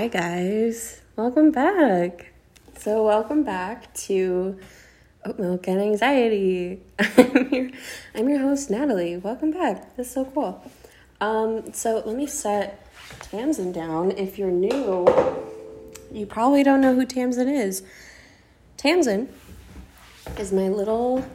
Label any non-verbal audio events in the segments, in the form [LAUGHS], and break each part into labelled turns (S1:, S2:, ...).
S1: Hi, guys. Welcome back. So, welcome back to Oat Milk and Anxiety. [LAUGHS] I'm your, I'm your host, Natalie. Welcome back. This is so cool. Um, so, let me set Tamsin down. If you're new, you probably don't know who Tamsin is. Tamsin is my little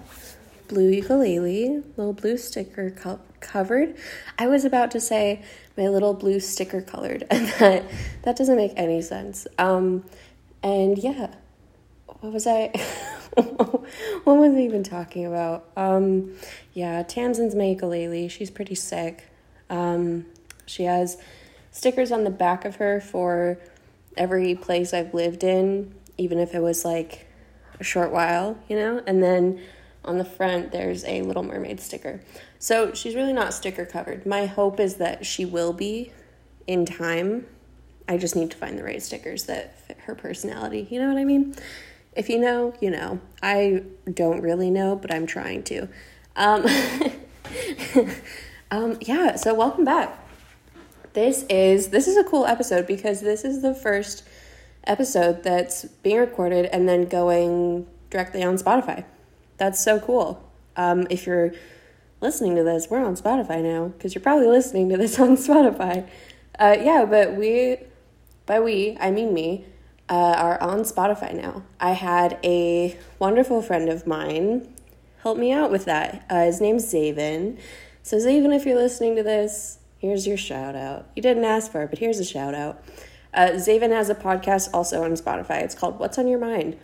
S1: blue ukulele, little blue sticker co- covered. I was about to say my little blue sticker colored, [LAUGHS] and that that doesn't make any sense. Um, and yeah, what was I? [LAUGHS] what was I even talking about? Um, yeah, Tamsin's my ukulele. She's pretty sick. Um, she has stickers on the back of her for every place I've lived in, even if it was like a short while, you know, and then on the front there's a Little Mermaid sticker. So she's really not sticker covered. My hope is that she will be in time. I just need to find the right stickers that fit her personality. You know what I mean? If you know, you know. I don't really know, but I'm trying to. Um, [LAUGHS] um, yeah, so welcome back. This is this is a cool episode because this is the first episode that's being recorded and then going directly on Spotify. That's so cool. Um, if you're listening to this, we're on Spotify now because you're probably listening to this [LAUGHS] on Spotify. Uh, yeah, but we, by we, I mean me, uh, are on Spotify now. I had a wonderful friend of mine help me out with that. Uh, his name's Zaven. So, Zaven, if you're listening to this, here's your shout out. You didn't ask for it, but here's a shout out. Uh, Zaven has a podcast also on Spotify. It's called What's on Your Mind,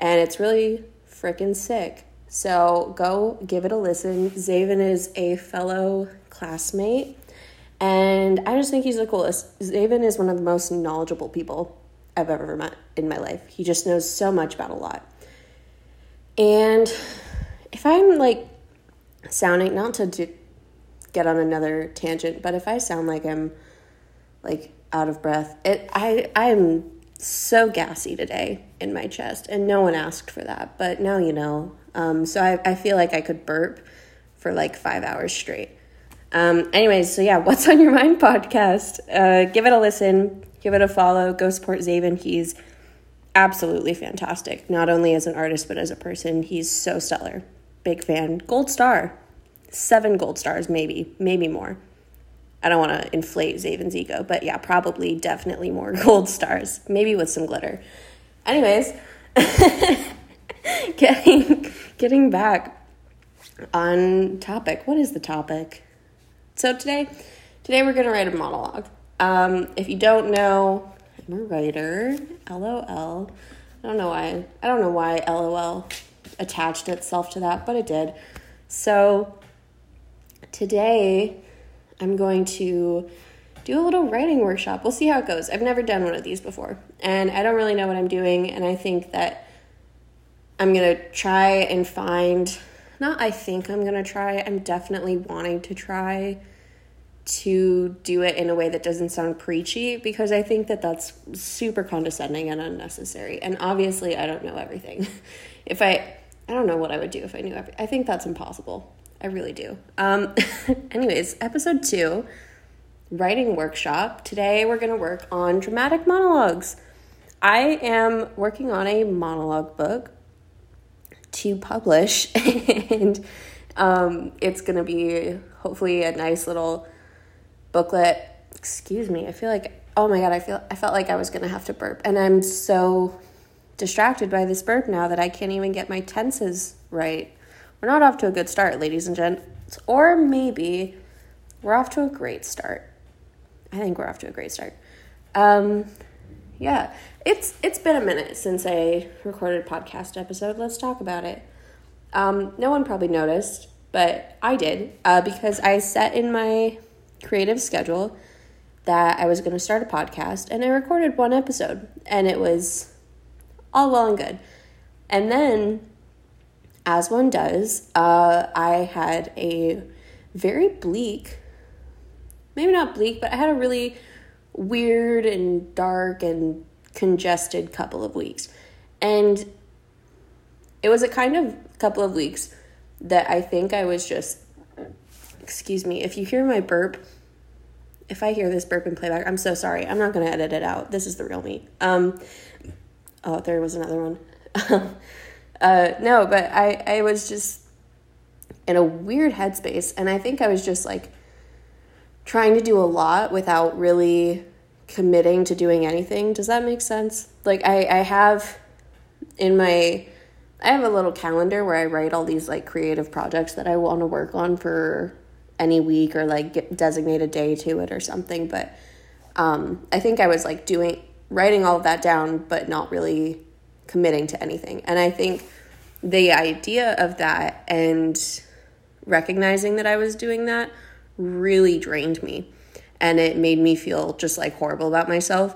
S1: and it's really freaking sick. So go give it a listen. Zaven is a fellow classmate, and I just think he's the coolest. Zaven is one of the most knowledgeable people I've ever met in my life. He just knows so much about a lot. And if I'm like sounding, not to do, get on another tangent, but if I sound like I'm like out of breath, it I I'm so gassy today in my chest, and no one asked for that, but now you know. Um, so I, I feel like I could burp for like five hours straight. Um, anyways, so yeah, [LAUGHS] What's on Your Mind podcast. Uh, give it a listen, give it a follow, go support Zaven. He's absolutely fantastic, not only as an artist, but as a person. He's so stellar. Big fan. Gold star. Seven gold stars, maybe, maybe more. I don't want to inflate Zaven's ego, but yeah, probably definitely more [LAUGHS] gold stars, maybe with some glitter. Anyways, [LAUGHS] getting getting back on topic. What is the topic? So today, today we're gonna write a monologue. Um, if you don't know, I'm a writer. LOL. I don't know why. I don't know why LOL attached itself to that, but it did. So today, I'm going to do a little writing workshop. We'll see how it goes. I've never done one of these before, and I don't really know what I'm doing, and I think that I'm going to try and find, not I think I'm going to try, I'm definitely wanting to try to do it in a way that doesn't sound preachy because I think that that's super condescending and unnecessary. And obviously, I don't know everything. [LAUGHS] if I, I don't know what I would do if I knew. I think that's impossible. I really do. Um, [LAUGHS] anyways, episode two, writing workshop. Today we're going to work on dramatic monologues. I am working on a monologue book to publish, [LAUGHS] and um, it's going to be hopefully a nice little booklet. Excuse me. I feel like oh my god, I feel I felt like I was going to have to burp, and I'm so distracted by this burp now that I can't even get my tenses right. We're not off to a good start, ladies and gents, or maybe we're off to a great start. I think we're off to a great start. Um, yeah, it's it's been a minute since I recorded a podcast episode. Let's talk about it. Um, no one probably noticed, but I did uh, because I set in my creative schedule that I was going to start a podcast, and I recorded one episode, and it was all well and good. And then, as one does, uh, I had a very bleak, maybe not bleak, but I had a really weird and dark and congested couple of weeks. And it was a kind of couple of weeks that I think I was just, excuse me, if you hear my burp, if I hear this burp in playback, I'm so sorry. I'm not going to edit it out. This is the real me. Um, oh, there was another one. [LAUGHS] uh, no, but I, I was just in a weird headspace. And I think I was just like trying to do a lot without really committing to doing anything. Does that make sense? Like, I, I have in my I have a little calendar where I write all these like creative projects that I want to work on for any week or like get, designate a day to it or something. But um, I think I was like doing writing all of that down, but not really committing to anything. And I think the idea of that and recognizing that I was doing that really drained me. And it made me feel just like horrible about myself.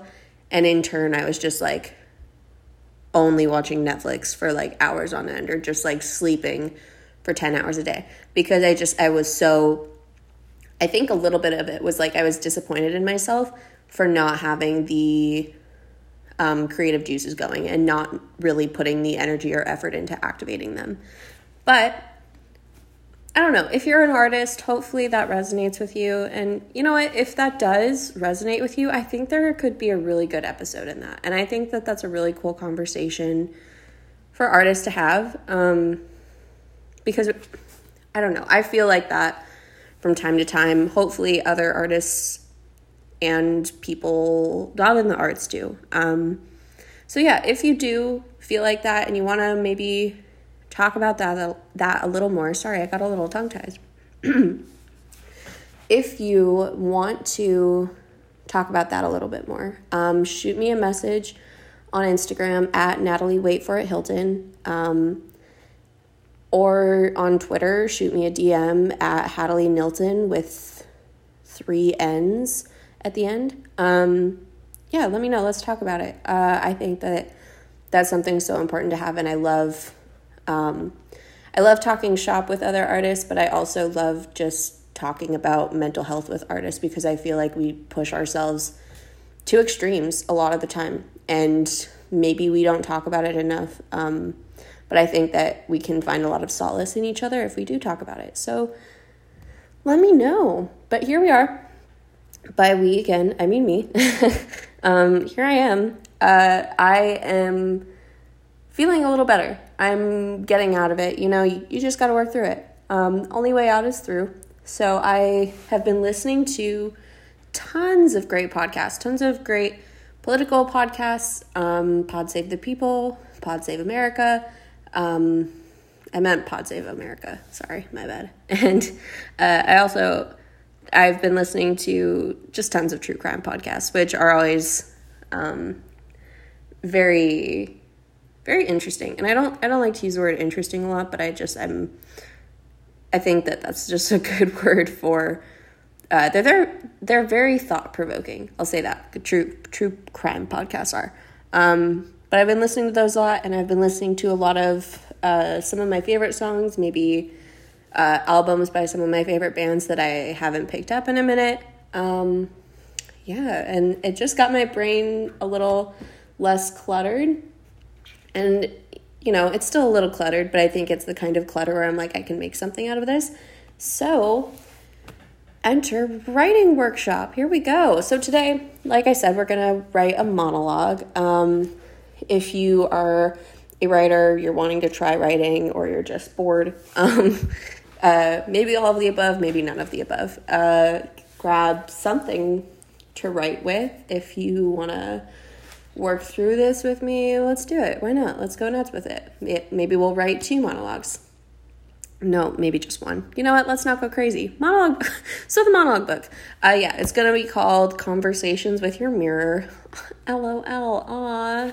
S1: And in turn, I was just like, only watching Netflix for like hours on end or just like sleeping for 10 hours a day because I just I was so I think a little bit of it was like I was disappointed in myself for not having the um, creative juices going and not really putting the energy or effort into activating them. But I don't know. If you're an artist, hopefully that resonates with you. And you know what? If that does resonate with you, I think there could be a really good episode in that. And I think that that's a really cool conversation for artists to have. Um, because I don't know. I feel like that from time to time. Hopefully, other artists and people not in the arts do. Um, so, yeah, if you do feel like that and you want to maybe talk about that that a little more. Sorry, I got a little tongue tied. [CLEARS THROAT] if you want to talk about that a little bit more, um, shoot me a message on Instagram at Natalie Wait for it Hilton. Um, or on Twitter, shoot me a DM at Hatalie Nilton with three N's at the end. Um, yeah, let me know. Let's talk about it. Uh, I think that that's something so important to have, and I love um, I love talking shop with other artists, but I also love just talking about mental health with artists because I feel like we push ourselves to extremes a lot of the time. And maybe we don't talk about it enough. Um, but I think that we can find a lot of solace in each other if we do talk about it. So let me know. But here we are. By we again, I mean me. [LAUGHS] um, here I am. Uh, I am feeling a little better. I'm getting out of it. You know, you, you just got to work through it. Um, only way out is through. So I have been listening to tons of great podcasts, tons of great political podcasts. Um, Pod Save the People, Pod Save America. Um, I meant Pod Save America. Sorry, my bad. [LAUGHS] And uh, I also I've been listening to just tons of true crime podcasts, which are always um, very very interesting. And I don't I don't like to use the word interesting a lot, but I just I'm I think that that's just [LAUGHS] a good word for uh, they're they're they're very thought provoking. I'll say that the true true crime podcasts are. Um, but I've been listening to those a lot, and I've been listening to a lot of uh, some of my favorite songs, maybe uh, albums by some of my favorite bands that I haven't picked up in a minute. Um, yeah, and it just got my brain a little less cluttered and, you know, it's still a little cluttered, but I think it's the kind of clutter where I'm like, I can make something out of this. So, enter writing workshop. Here we go. So, today, like I said, we're going to write a monologue. Um, if you are a writer, you're wanting to try writing, or you're just bored, [LAUGHS] um, uh, maybe all of the above, maybe none of the above. Uh, grab something to write with if you want to work through this with me, let's do it. Why not? Let's go nuts with it. Maybe we'll write two monologues. No, maybe just one. You know what? Let's not go crazy. Monologue. [LAUGHS] so the monologue book. Uh, yeah, it's gonna be called Conversations with Your Mirror. [LAUGHS] LOL. Aw.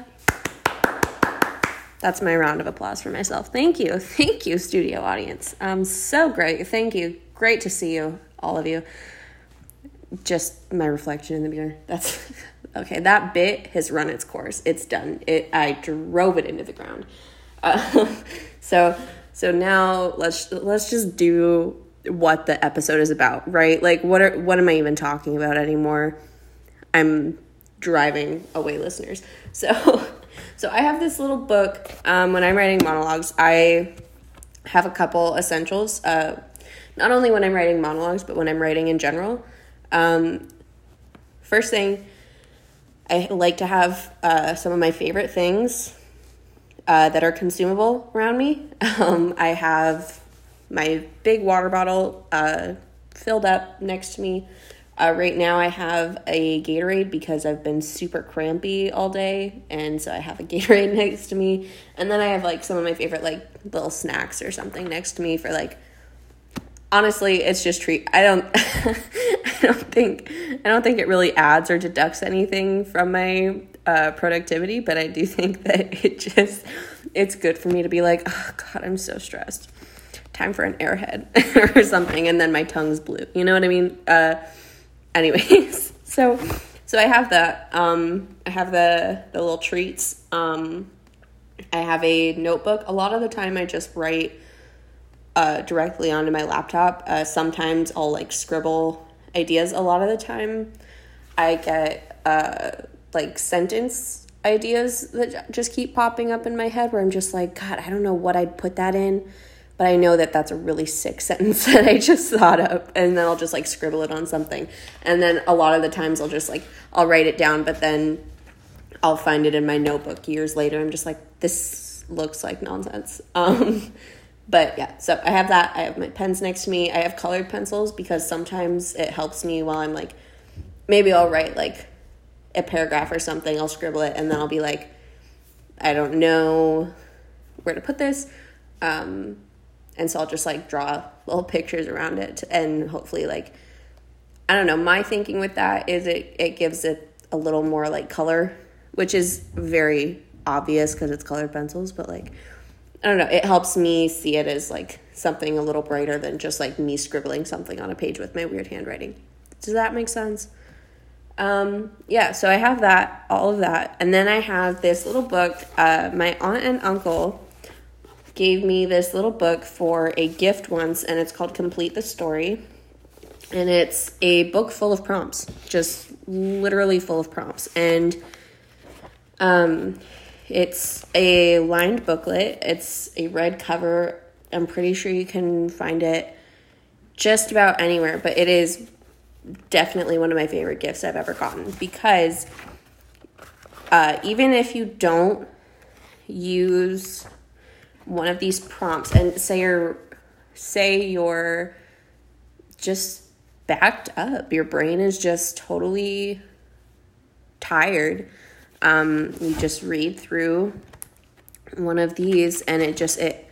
S1: That's my round of applause for myself. Thank you. [LAUGHS] Thank you, studio audience. Um, so great. Thank you. Great to see you, all of you. Just my reflection in the mirror. [LAUGHS] That's okay, that bit has run its course. It's done. It I drove it into the ground. Uh, [LAUGHS] so so now let's let's just do what the episode is about, right? Like what are what am I even talking about anymore? I'm driving away listeners. So so I have this little book um, when I'm writing monologues. I have a couple essentials. Uh, not only when I'm writing monologues, but when I'm writing in general. Um, first thing, I like to have uh, some of my favorite things uh, that are consumable around me. [LAUGHS] Um, I have my big water bottle uh, filled up next to me. Uh, right now, I have a Gatorade because I've been super crampy all day, and so I have a [LAUGHS] Gatorade next to me. And then I have like some of my favorite like little snacks or something next to me for like. Honestly, it's just treat. I don't. [LAUGHS] I don't think. I don't think it really adds or deducts anything from my uh, productivity, but I do [LAUGHS] think that it just. It's good for me to be like, oh God, I'm so stressed. Time for an airhead or something, and then my tongue's blue. You know what I mean? Uh, anyways, [LAUGHS] so so I have that. Um, I have the the little treats. Um, I have a notebook. A lot of the time, I just write uh, directly onto my laptop. Uh, sometimes I'll like scribble ideas. A lot of the time, I get uh, like sentence ideas that just keep popping up in my head where I'm just like, God, I don't know what I'd put that in but I know that that's a really sick [LAUGHS] sentence that I just thought up. and then I'll just like scribble it on something. And then a lot of the times I'll just like, I'll write it down, but then I'll find it in my notebook years later. I'm just like, this looks like nonsense. [LAUGHS] Um, but yeah, so I have that. I have my pens next to me. I have colored pencils because sometimes it helps me while I'm like, maybe I'll write like a paragraph or something, I'll scribble it, and then I'll be like, I don't know where to put this. Um, and so I'll just like draw little pictures around it and hopefully like I don't know, my thinking with that is it it gives it a little more like color, which is very obvious because it's colored pencils, but like I don't know, it helps me see it as like something a little brighter than just like me scribbling something on a page with my weird handwriting. Does that make sense? Um, yeah, so I have that, all of that. And then I have this little book. Uh, my aunt and uncle gave me this little book for a gift once, and it's called Complete the Story. And it's a book full of prompts, just literally full of prompts. And um, it's a lined booklet, it's a red cover. I'm pretty sure you can find it just about anywhere, but it is definitely one of my favorite gifts I've ever gotten because uh, even if you don't use one of these prompts and say you're say you're just backed up. Your brain is just totally tired. Um, you just read through one of these and it just it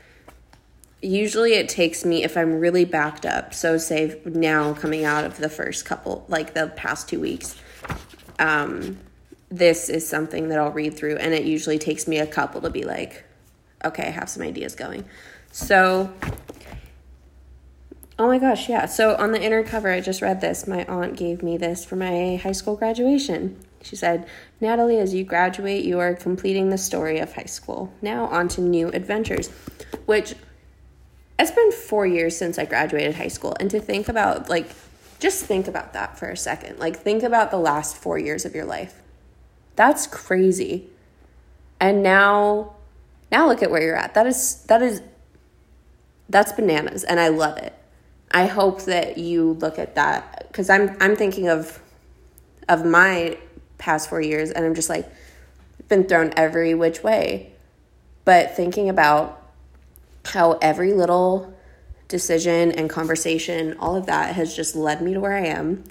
S1: usually it takes me if i'm really backed up so say now coming out of the first couple like the past two weeks um, this is something that i'll read through and it usually takes me a couple to be like okay, I have some ideas going. So, oh my gosh, yeah. So on the inner cover, I just read this. My aunt gave me this for my high school graduation. She said, Natalie, as you graduate, you are completing the story of high school. Now on to new adventures, which it's been four years since I graduated high school. And to think about, like, just think about that for a second. Like, think about the last four years of your life. That's crazy. And now now look at where you're at. That is that is that's bananas and I love it. I hope that you look at that cuz I'm I'm thinking of of my past 4 years and I'm just like been thrown every which way. But thinking about how every little decision and conversation, all of that has just led me to where I am.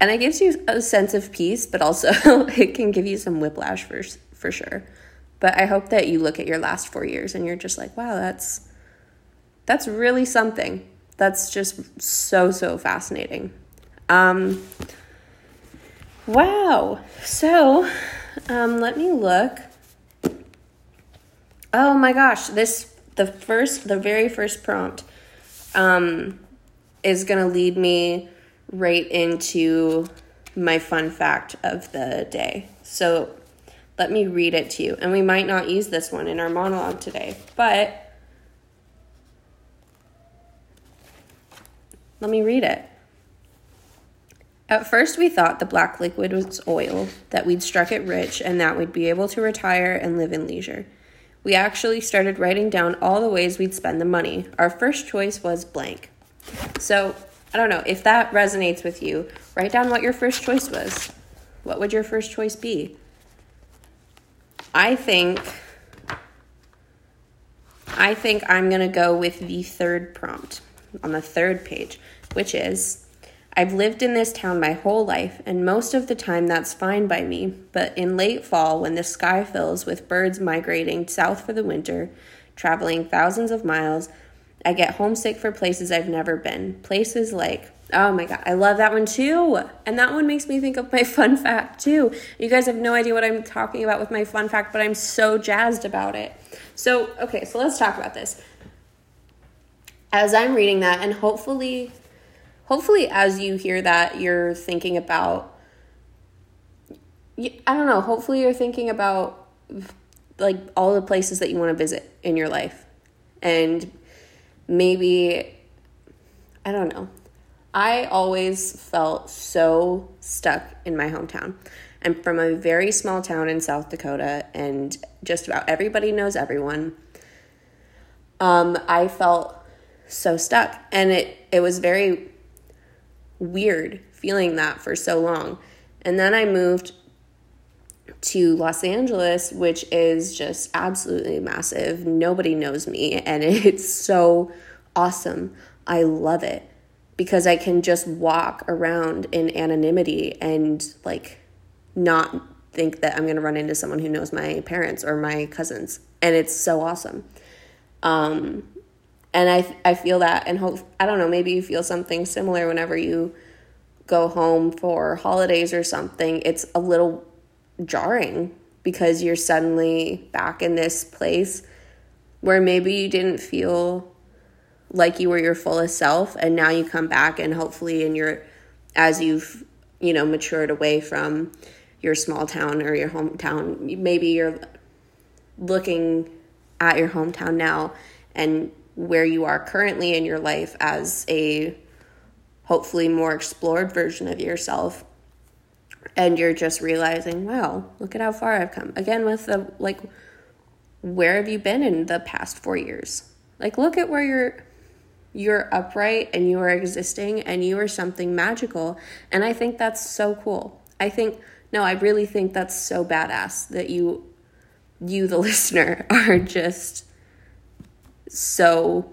S1: And it gives you a sense of peace, but also [LAUGHS] it can give you some whiplash for for sure. But I hope that you look at your last four years and you're just like, wow, that's that's really something. That's just so so fascinating. Um, wow. So, um, let me look. Oh my gosh, this the first the very first prompt um, is gonna lead me right into my fun fact of the day. So let me read it to you. And we might not use this one in our monologue today, but let me read it. At first, we thought the black liquid was oil, that we'd struck it rich, and that we'd be able to retire and live in leisure. We actually started writing down all the ways we'd spend the money. Our first choice was blank. So, I don't know. If that resonates with you, write down what your first choice was. What would your first choice be? I think I think I'm going to go with the third prompt on the third page, which is I've lived in this town my whole life, and most of the time that's fine by me. But in late fall, when the sky fills with birds migrating south for the winter, traveling thousands of miles, I get homesick for places I've never been. Places like, oh my God, I love that one too. And that one makes me think of my [LAUGHS] fun fact too. You guys have no idea what I'm talking about with my fun fact, but I'm so jazzed about it. So, okay, so let's talk about this. As I'm reading that, and hopefully, hopefully, as you hear that, you're thinking about, I don't know, hopefully, you're thinking about like all the places that you want to visit in your life. And maybe, I don't know. I always felt so stuck in my hometown. I'm from a very small town in South Dakota, and just about everybody knows everyone. Um, I felt so stuck, and it it was very weird feeling that for so long. And then I moved to Los Angeles, which is just absolutely massive. Nobody knows me, and [LAUGHS] it's so awesome. I love it because I can just walk around in anonymity and like not think that I'm going to run into someone who knows my parents or my cousins. And it's so awesome. Um, and I, I feel that and hope, I don't know, maybe you feel something similar whenever you go home for holidays or something. It's a little jarring because you're suddenly back in this place where maybe you didn't feel like you were your fullest self and now you come back and hopefully in your as you've you know matured away from your small town or your hometown maybe you're looking at your hometown now and where you are currently in your life as a hopefully more explored version of yourself. And you're just realizing wow look at how far i've come. Again with the like where have you been in the past 4 years? Like look at where you're you're upright and you are existing and you are something magical. And I think that's so cool. I think, no, I really think that's so badass that you, you, the [LAUGHS] listener, are just so,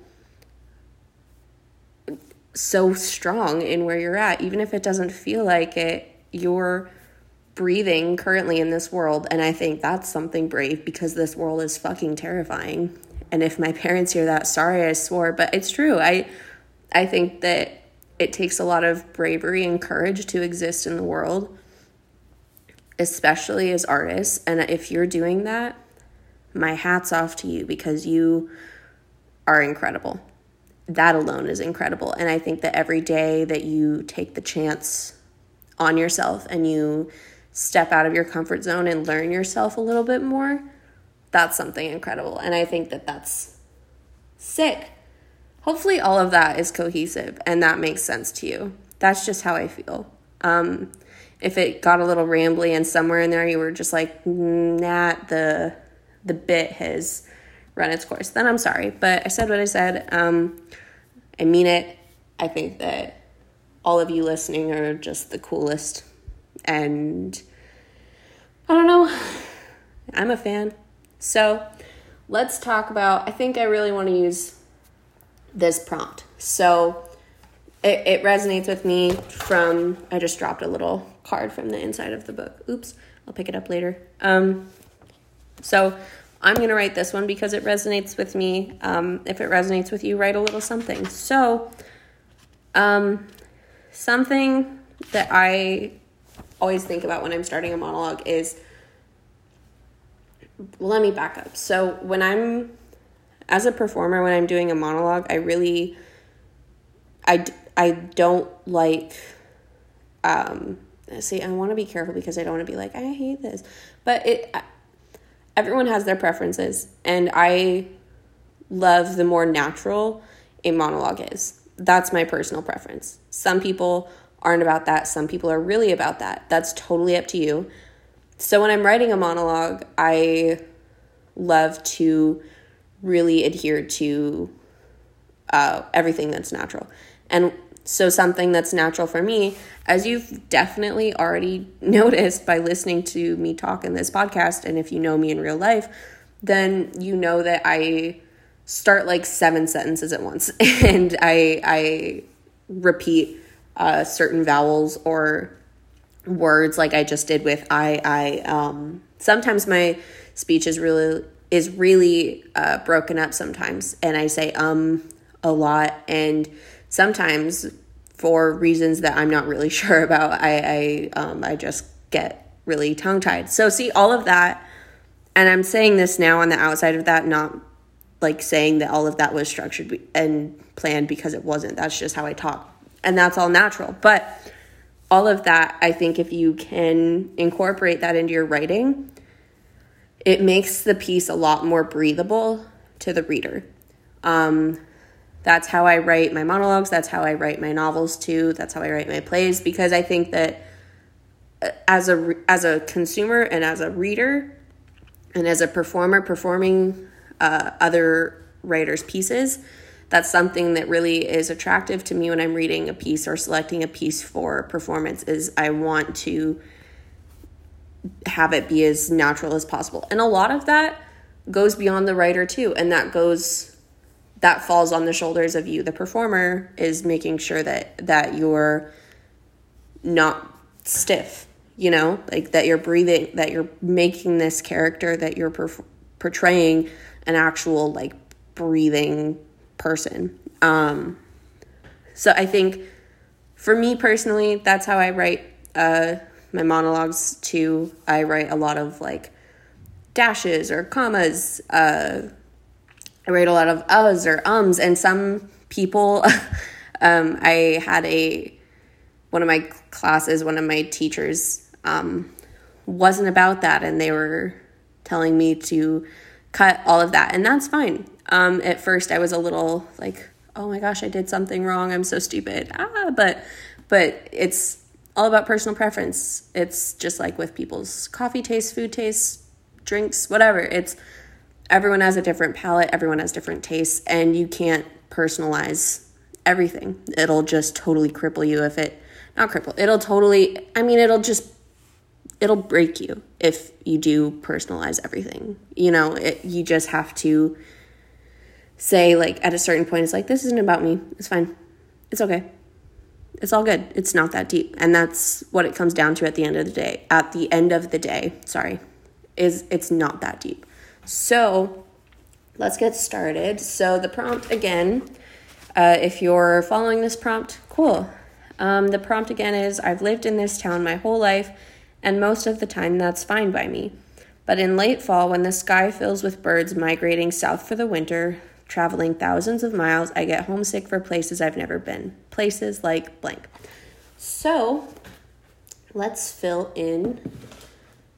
S1: so strong in where you're at. Even if it doesn't feel like it, you're breathing currently in this world. And I think that's something brave because this world is fucking terrifying and if my parents hear that, sorry I swore, but it's true. I I think that it takes a lot of bravery and courage to exist in the world, especially as artists. And if you're doing that, my hat's off to you because you are incredible. That alone is incredible. And I think that every day that you take the chance on yourself and you step out of your comfort zone and learn yourself a little bit more, that's something incredible. And I think that that's sick. Hopefully, all of that is cohesive and that makes sense to you. That's just how I feel. Um, if it got a little rambly and somewhere in there you were just like, nah, the the bit has run its course, then I'm sorry. But I said what I said. Um, I mean it. I think that all of you listening are just the coolest. And I don't know. I'm a fan. So let's talk about, I think I really want to use this prompt. So it, it resonates with me from, I just dropped a little card from the inside of the book. Oops, I'll pick it up later. Um, so I'm going to write this one because it resonates with me. Um, if it resonates with you, write a little something. So, um, something that I always think about when I'm starting a monologue is let me back up. So when I'm as a performer when I'm doing a monologue, I really I I don't like um see I want to be careful because I don't want to be like I hate this. But it everyone has their preferences and I love the more natural a monologue is. That's my personal preference. Some people aren't about that. Some people are really about that. That's totally up to you. So when I'm writing a monologue, I love to really adhere to uh, everything that's natural. And So, something that's natural for me, as you've definitely already [LAUGHS] noticed by listening to me talk in this podcast, and if you know me in real life, then you know that I start like seven sentences at once [LAUGHS] and I, I repeat uh, certain vowels or words like I just did with I, I. Um, sometimes my speech is really is really uh, broken up sometimes, and I say um a lot, and sometimes for reasons that I'm not really [LAUGHS] sure about, I I um, I just get really tongue tied. So see all of that, and I'm saying this now on the outside of that, not like saying that all of that was structured and planned because it wasn't. That's just how I talk, and that's all natural. But all of that, I think, if you can incorporate that into your writing, it makes the piece a lot more breathable to the reader. Um, that's how I write my monologues. That's how I write my novels too. That's how I write my plays because I think that uh, as a as a consumer and as a reader and as a performer performing uh, other writers' pieces, that's something that really is attractive to me when I'm reading a piece or selecting a piece for performance. Is I want to have it be as natural as possible. And a lot of that goes beyond the writer too. And that goes that falls on the shoulders of you. The performer is making sure that that you're not stiff, you know, like that you're breathing, that you're making this character that you're per- portraying an actual like breathing person. Um so I think for me personally, that's how I write uh my monologues too, I write a lot of like dashes or commas. Uh, I write a lot of uhs or ums, and some people. [LAUGHS] um, I had a one of my classes, one of my teachers um, wasn't about that, and they were telling me to cut all of that, and that's fine. Um, at first, I was a little like, "Oh my gosh, I did something wrong. I'm so stupid." Ah, but but it's all about personal preference. It's just like with people's coffee tastes, food tastes, drinks, whatever. It's everyone has a different palate, everyone has different tastes, and you can't personalize everything. It'll just totally cripple you if it not cripple. It'll totally I mean it'll just it'll break you if you do personalize everything. You know, it, you just have to say like at a certain point it's like this isn't about me. It's fine. It's okay it's all good. It's not that deep. And that's what it comes down to at the end of the day. At the end of the day, sorry, is it's not that deep. So let's get started. So the prompt again, uh, if you're following this prompt, cool. Um, the prompt again is I've lived in this town my whole life, and most of the time that's fine by me. But in late fall, when the sky fills with birds migrating south for the winter, traveling thousands of miles, I get homesick for places I've never been. Places like blank. So let's fill in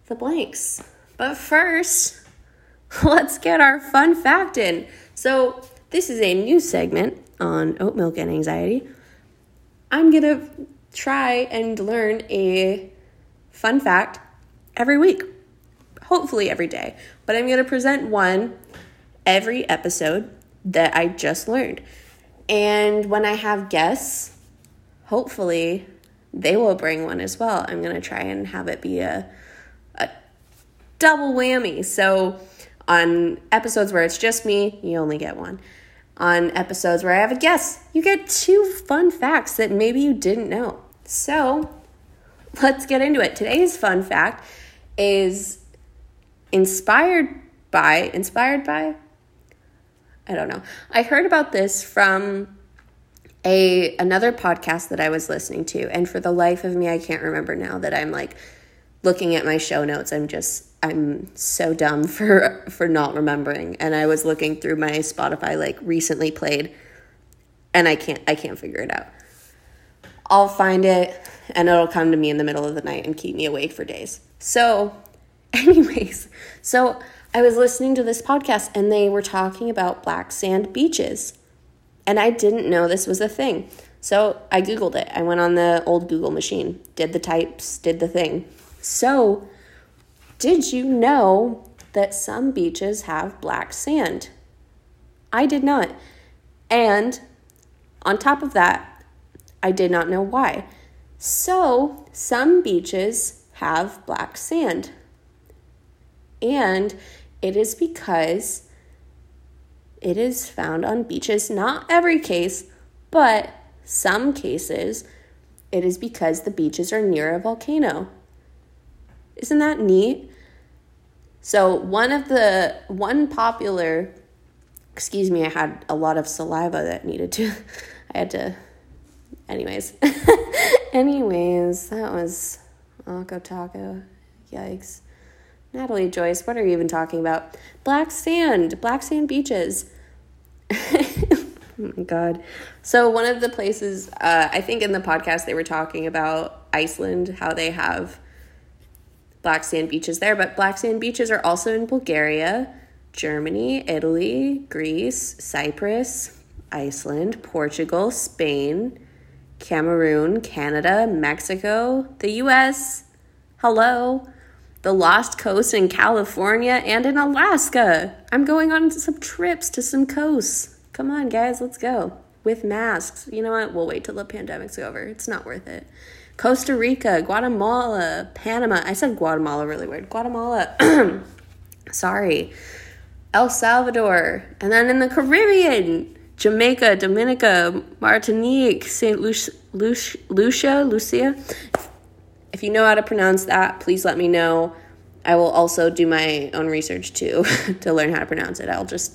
S1: the blanks. But first, [LAUGHS] let's get our fun fact in. So, this is a new segment on oat milk and anxiety. I'm to try and learn a fun fact every week, hopefully every day. But I'm to present one every episode that I just learned. And when I have guests, hopefully they will bring one as well. I'm going to try and have it be a, a double whammy. So on episodes where it's just me, you only get one. On episodes where I have a guest, you get two fun facts that maybe you didn't know. So let's get into it. Today's fun fact is inspired by, inspired by, I don't know. I heard about this from a another podcast that I was listening to and for the life of me I can't remember now that I'm like looking at my show notes. I'm just I'm so dumb [LAUGHS] for for not remembering and I was looking through my Spotify like recently played and I can't I can't figure it out. I'll find it and it'll come to me in the middle of the night and keep me awake for days. So, [LAUGHS] anyways, so I was listening to this podcast and they were talking about black sand beaches. And I didn't know this was a thing. So I Googled it. I went on the old Google machine, did the types, did the thing. So, did you know that some beaches have black sand? I did not. And on top of that, I did not know why. So, some beaches have black sand. And it is because it is found on beaches, not every case, but some cases, it is because the beaches are near a volcano. Isn't that neat? So, one of the one popular excuse me, I had a lot of saliva that needed to [LAUGHS] I had to anyways. [LAUGHS] anyways, that was Akko Taco. Yikes. Natalie Joyce, what are you even talking about? Black sand, black sand beaches. [LAUGHS] oh my god. So one of the places uh, I think in the podcast they were talking about Iceland, how they have black sand beaches there, but black sand beaches are also in Bulgaria, Germany, Italy, Greece, Cyprus, Iceland, Portugal, Spain, Cameroon, Canada, Mexico, the US, hello, the Lost Coast in California, and in Alaska. I'm going on some trips to some coasts. Come on, guys, let's go. With masks. You know what? We'll wait till the pandemic's over. It's not worth it. Costa Rica, Guatemala, Panama. I said Guatemala really weird. Guatemala. [CLEARS THROAT] Sorry. El Salvador. And then in the Caribbean, Jamaica, Dominica, Martinique, St. Lucia, Lucia, Lucia. If you know how to pronounce that, please let me know. I will also do my own research too [LAUGHS] to learn how to pronounce it. I'll just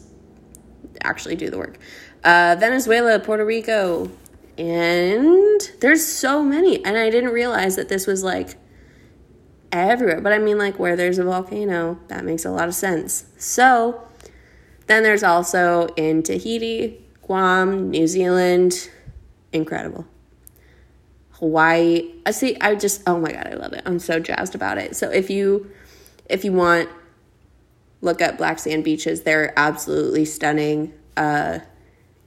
S1: actually do the work. Uh, Venezuela, Puerto Rico, and there's so many. And I didn't realize that this was like everywhere. But I mean, like where there's a volcano, that makes a lot of sense. So then there's also in Tahiti, Guam, New Zealand, incredible. Hawaii. I see I just oh my god, I love it. I'm so jazzed about it. So if you if you want look at black sand beaches, they're absolutely stunning. Uh,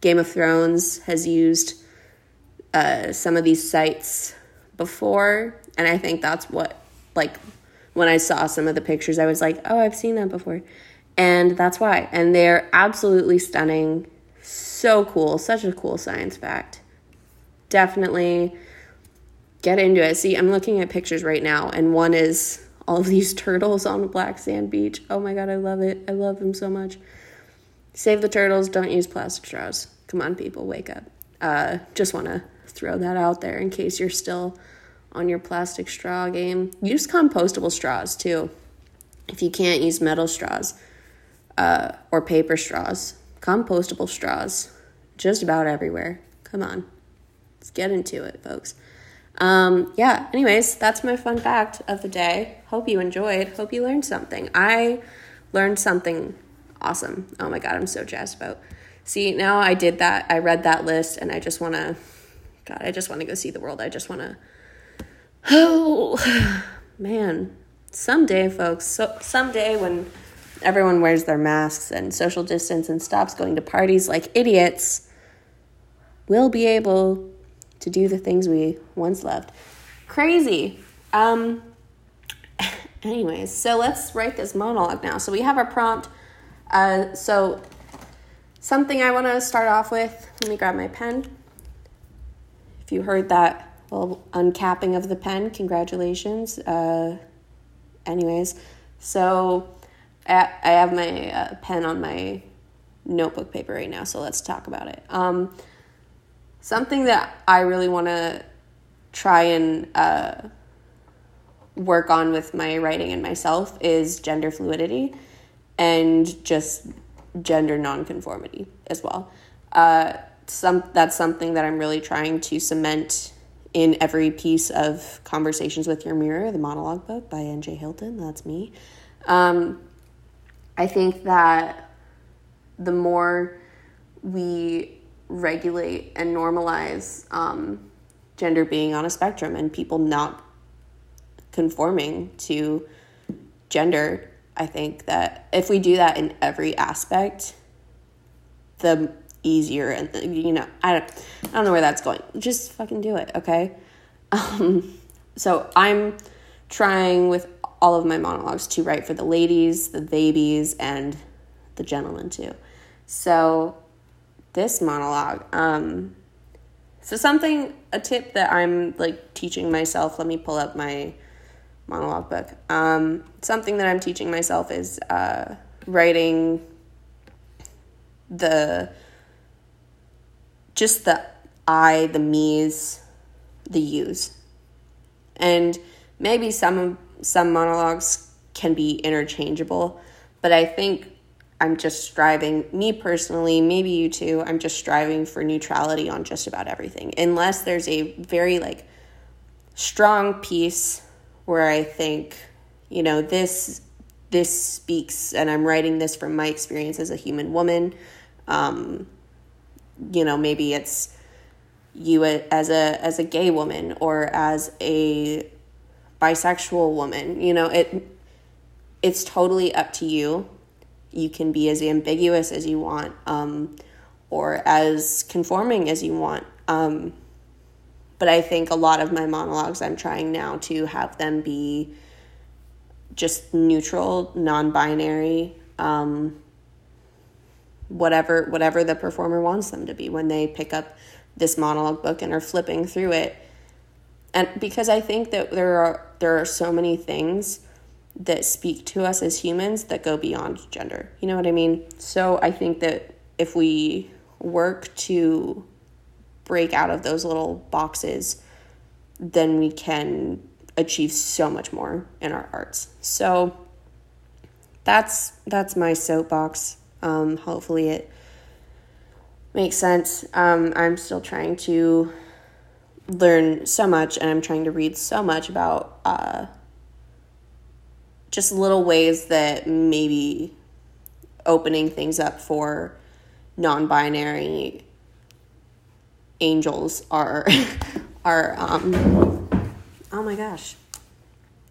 S1: Game of Thrones has used uh, some of these sites before, and I think that's what like when I saw some of the pictures, I was like, oh, I've seen that before. And that's why. And they're absolutely stunning so cool. Such a cool science fact. Definitely get into it. See, I'm looking at pictures right now, and one is all of [LAUGHS] these turtles on a black sand beach. Oh my god, I love it. I love them so much. Save the turtles, don't use plastic straws. Come on, people, wake up. Uh, just want to throw that out there in case you're still on your plastic straw game. Use compostable straws too. If you can't use metal straws uh, or paper straws, compostable straws just about everywhere. Come on, let's get into it, folks. Um, yeah, anyways, that's my fun fact of the day. Hope you enjoyed. Hope you learned something. I learned something awesome. Oh my God, I'm so jazzed about. See, now I did that. I read that list and I just want to, God, I just want to go see the world. I just want to, oh, man, someday, folks, so, someday when everyone wears their masks and social distance and stops going to parties like idiots, we'll be able to do the things we once loved. Crazy. Um [LAUGHS] anyways, so let's write this monologue now. So we have our prompt. Uh so something I want to start off with. Let me grab my pen. If you heard that little uncapping of the pen, congratulations. Uh anyways, so I I have my uh, pen on my notebook paper right now, so let's talk about it. Um, something that I really want to try and uh, work on with my writing and myself is gender fluidity and just gender nonconformity as well. Uh, some that's something that I'm really trying to cement in every piece of Conversations with Your Mirror, the monologue book by N.J. Hilton. That's me. Um, I think that the more we regulate and normalize um, gender being on a spectrum and people not conforming to gender, I think that if we do that in every aspect, the easier and you know I don't I don't know where that's going. Just fucking do it, okay? Um, so I'm trying with all of my monologues to write for the ladies, the babies, and the gentlemen too. So this monologue, um, so something a tip that I'm like teaching myself. Let me pull up my monologue book. Um, something that I'm teaching myself is uh, writing the just the I, the me's, the you's, and maybe some some monologues can be interchangeable, but I think I'm just striving, me personally, maybe you too, I'm just striving for neutrality on just about everything. Unless there's a very like strong piece where I think, you know, this this speaks and I'm writing this from my experience as a human woman. Um, you know, maybe it's you as a as a gay woman or as a bisexual woman. You know, it it's totally up to you you can be as ambiguous as you want um, or as conforming as you want. Um, but I think a lot of my monologues, I'm trying now to have them be just neutral, non-binary, um, whatever whatever the performer wants them to be when they pick up this monologue book and are flipping through it. And because I think that there are there are so many things that speak to us as humans that go beyond gender. You know what I mean? So I think that if we work to break out of those little boxes, then we can achieve so much more in our arts. So that's that's my soapbox. Um, hopefully it makes sense. Um, I'm still trying to learn so much, and I'm trying to read so much about uh, just little ways that maybe opening things up for non-binary angels are [LAUGHS] are um oh my gosh.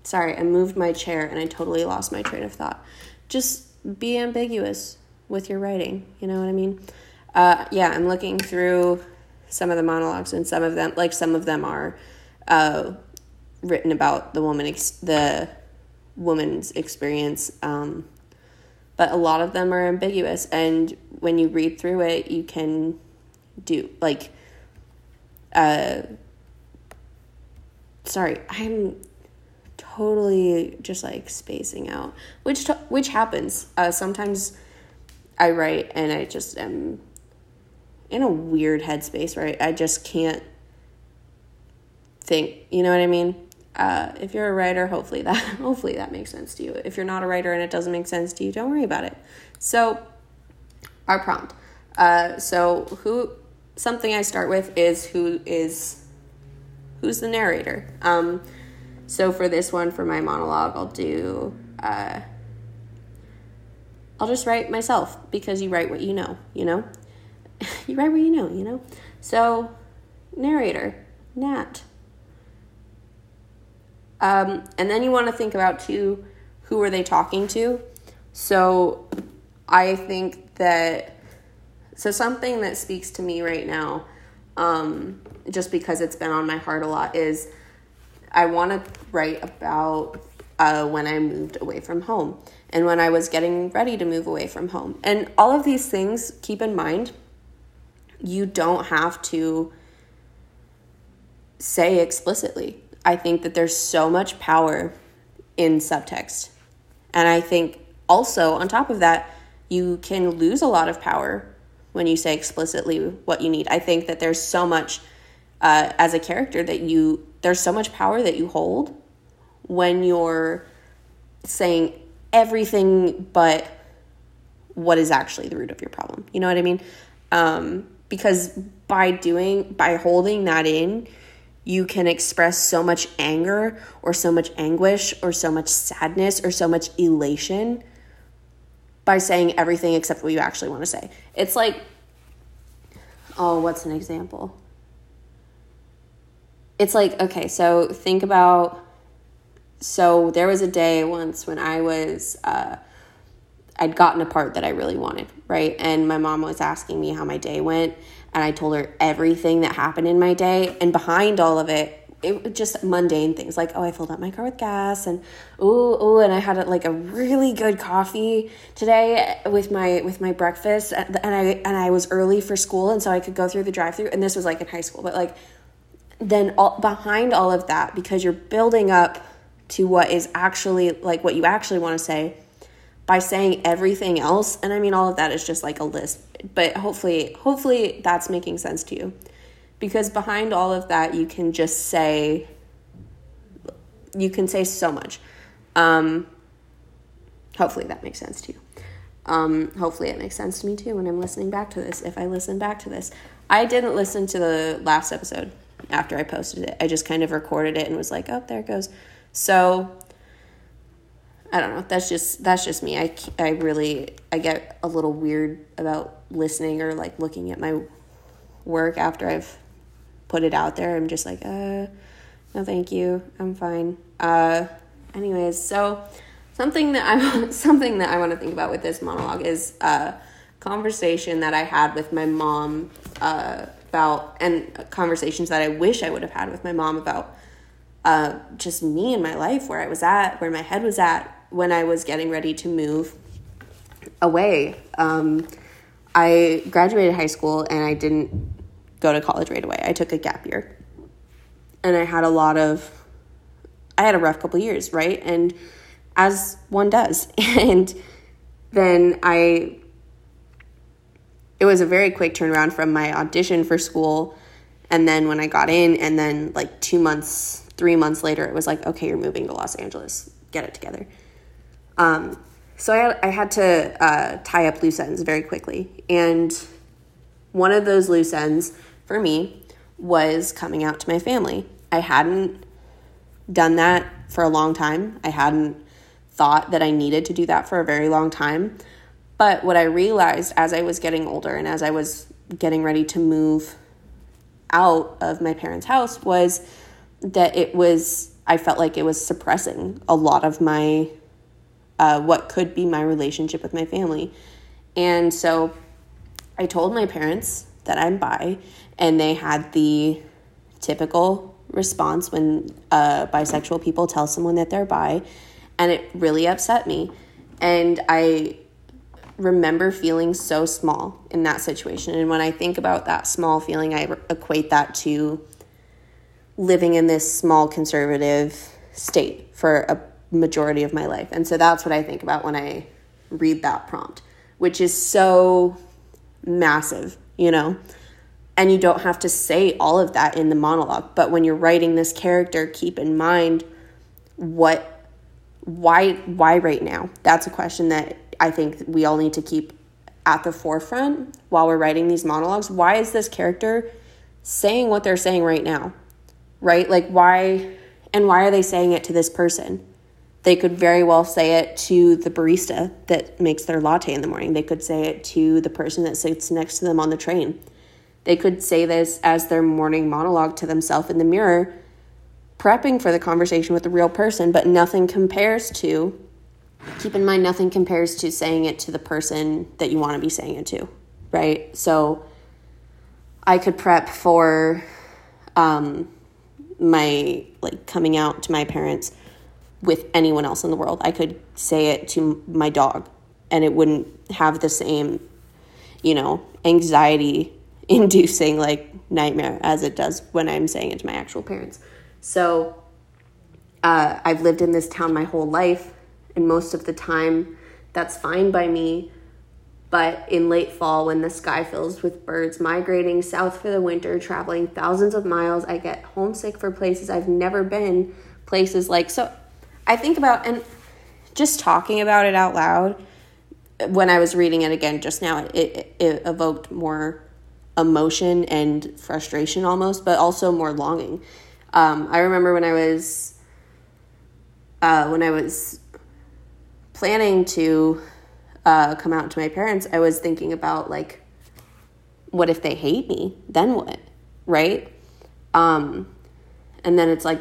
S1: Sorry i moved my chair and i totally lost my train of thought. Just be ambiguous with your writing you know what i mean? Uh, yeah i'm looking through some of the monologues and some of them like some of them are uh, written about the woman ex- the woman's experience. Um, but a lot of them are ambiguous. And when you read through it, you can do, like, uh, sorry, I'm totally just like spacing out, which, which happens. Uh, sometimes I write and I just am in a weird headspace, right? I just can't think, you know what I mean? Uh, if you're a writer, hopefully that [LAUGHS] hopefully that makes sense to you. If you're not a writer and it doesn't make sense to you, don't worry about it. So, our prompt. Uh, so who something I start with is who is who's the narrator. Um, so for this one, for my monologue, I'll do. Uh, I'll just write myself because you write what you know. You know, [LAUGHS] you write what you know. You know. So, narrator, Nat. Um, and then you want to think about too, who are they talking to? So I think that so something that speaks to me right now, um, just because it's been on my heart a lot, is I want to write about uh, when I moved away from home and when I was getting ready to move away from home. And all of these things, keep in mind, you don't have to say explicitly. I think that there's so much power in subtext. And I think also, on top of that, you can lose a lot of power when you say explicitly what you need. I think that there's so much uh, as a character that you, there's so much power that you hold when you're saying everything but what is actually the root of your problem. You know what I mean? Um, because by doing, by holding that in, you can express so much anger or so much anguish or so much sadness or so much elation by saying everything except what you actually want to say. It's like, oh, what's an example? It's like, okay, so think about. So there was a day once when I was, uh, I'd gotten a part that I really wanted, right? And my mom was asking me how my day went and I told her everything that happened in my day. And behind all of it it was just mundane things like oh I filled up my car with gas and oh oh and I had like a really good coffee today with my with my breakfast and I and I was early for school and so I could go through the drive through and this was like in high school but like then all, behind all of that because you're building up to what is actually like what you actually want to say by saying everything else. And I mean all of that is just like a list but hopefully hopefully that's making sense to you. Because behind all of that you can just say you can say so much. Um, hopefully that makes sense to you. Um, hopefully it makes sense to me too when i'm listening back to this if i listen back to this. I didn't listen to the last episode after i posted it. I just kind of recorded it and was like oh there it goes. So i don't know that's just that's just me i, I really i get a little weird about listening or like looking at my work after i've put it out there. I'm just like, uh, no, thank you. I'm fine. Uh, anyways, so something that I [LAUGHS] something that I want to think about with this monologue is a conversation that I had with my mom uh, about, and conversations that I wish I would have had with my mom about uh, just me and my life, where I was at, where my head was at when I was getting ready to move away. Um, I graduated high school and I didn't go to college right away. I took a gap year. And I had a lot of I had a rough couple years, right? And as one does. [LAUGHS] And then I it was a very quick turnaround from my audition for school and then when I got in and then like 2 months, 3 months later it was like, "Okay, you're moving to Los Angeles. Get it together." Um so I had, I had to uh, tie up loose ends very quickly. And one of those loose ends for me was coming out to my family. I hadn't done that for a long time. I hadn't thought that I needed to do that for a very long time. But what I realized as I was getting older and as I was getting ready to move out of my parents' house was that it was, I felt like it was suppressing a lot of my, uh, what could be my relationship with my family. And so I told my parents that I'm bi and they had the typical response when uh, bisexual people tell someone that they're bi, and it really upset me. And I remember feeling so small in that situation. And when I think about that small feeling, I equate that to living in this small conservative state for a majority of my life. And so that's what I think about when I read that prompt, which is so massive, you know? and you don't have to say all of that in the monologue but when you're writing this character keep in mind what why why right now? That's a question that i think we all need to keep at the forefront while we're writing these monologues. Why is this character saying what they're saying right now? Right? Like why and why are they saying it to this person they could very well say it to the barista that makes their latte in the morning they could say it to the person that sits next to them on the train they could say this as their morning monologue to themselves in the mirror, prepping for the conversation with the real person, but nothing compares to, keep in mind, nothing compares to saying it to the person that you want to be saying it to, right? So I could prep for um, my, like, coming out to my parents with anyone else in the world. I could say it to my dog and it wouldn't have the same, you know, anxiety [LAUGHS] inducing like nightmare as it does when I'm saying it to my actual parents. So uh, I've lived in this town my whole life, and most of the time that's fine by me. But in late fall, when the sky fills with birds migrating south for the winter, traveling thousands of miles, I get homesick for places I've never been. Places like, so I think about, and just talking about it out loud, when I was reading it again just now, it, it, evoked more emotion and frustration almost, but also more longing. Um, I remember when I was uh, when I was planning to uh, come out to my parents, I was thinking about like, what if they hate me? Then what? Right? Um, and then it's like,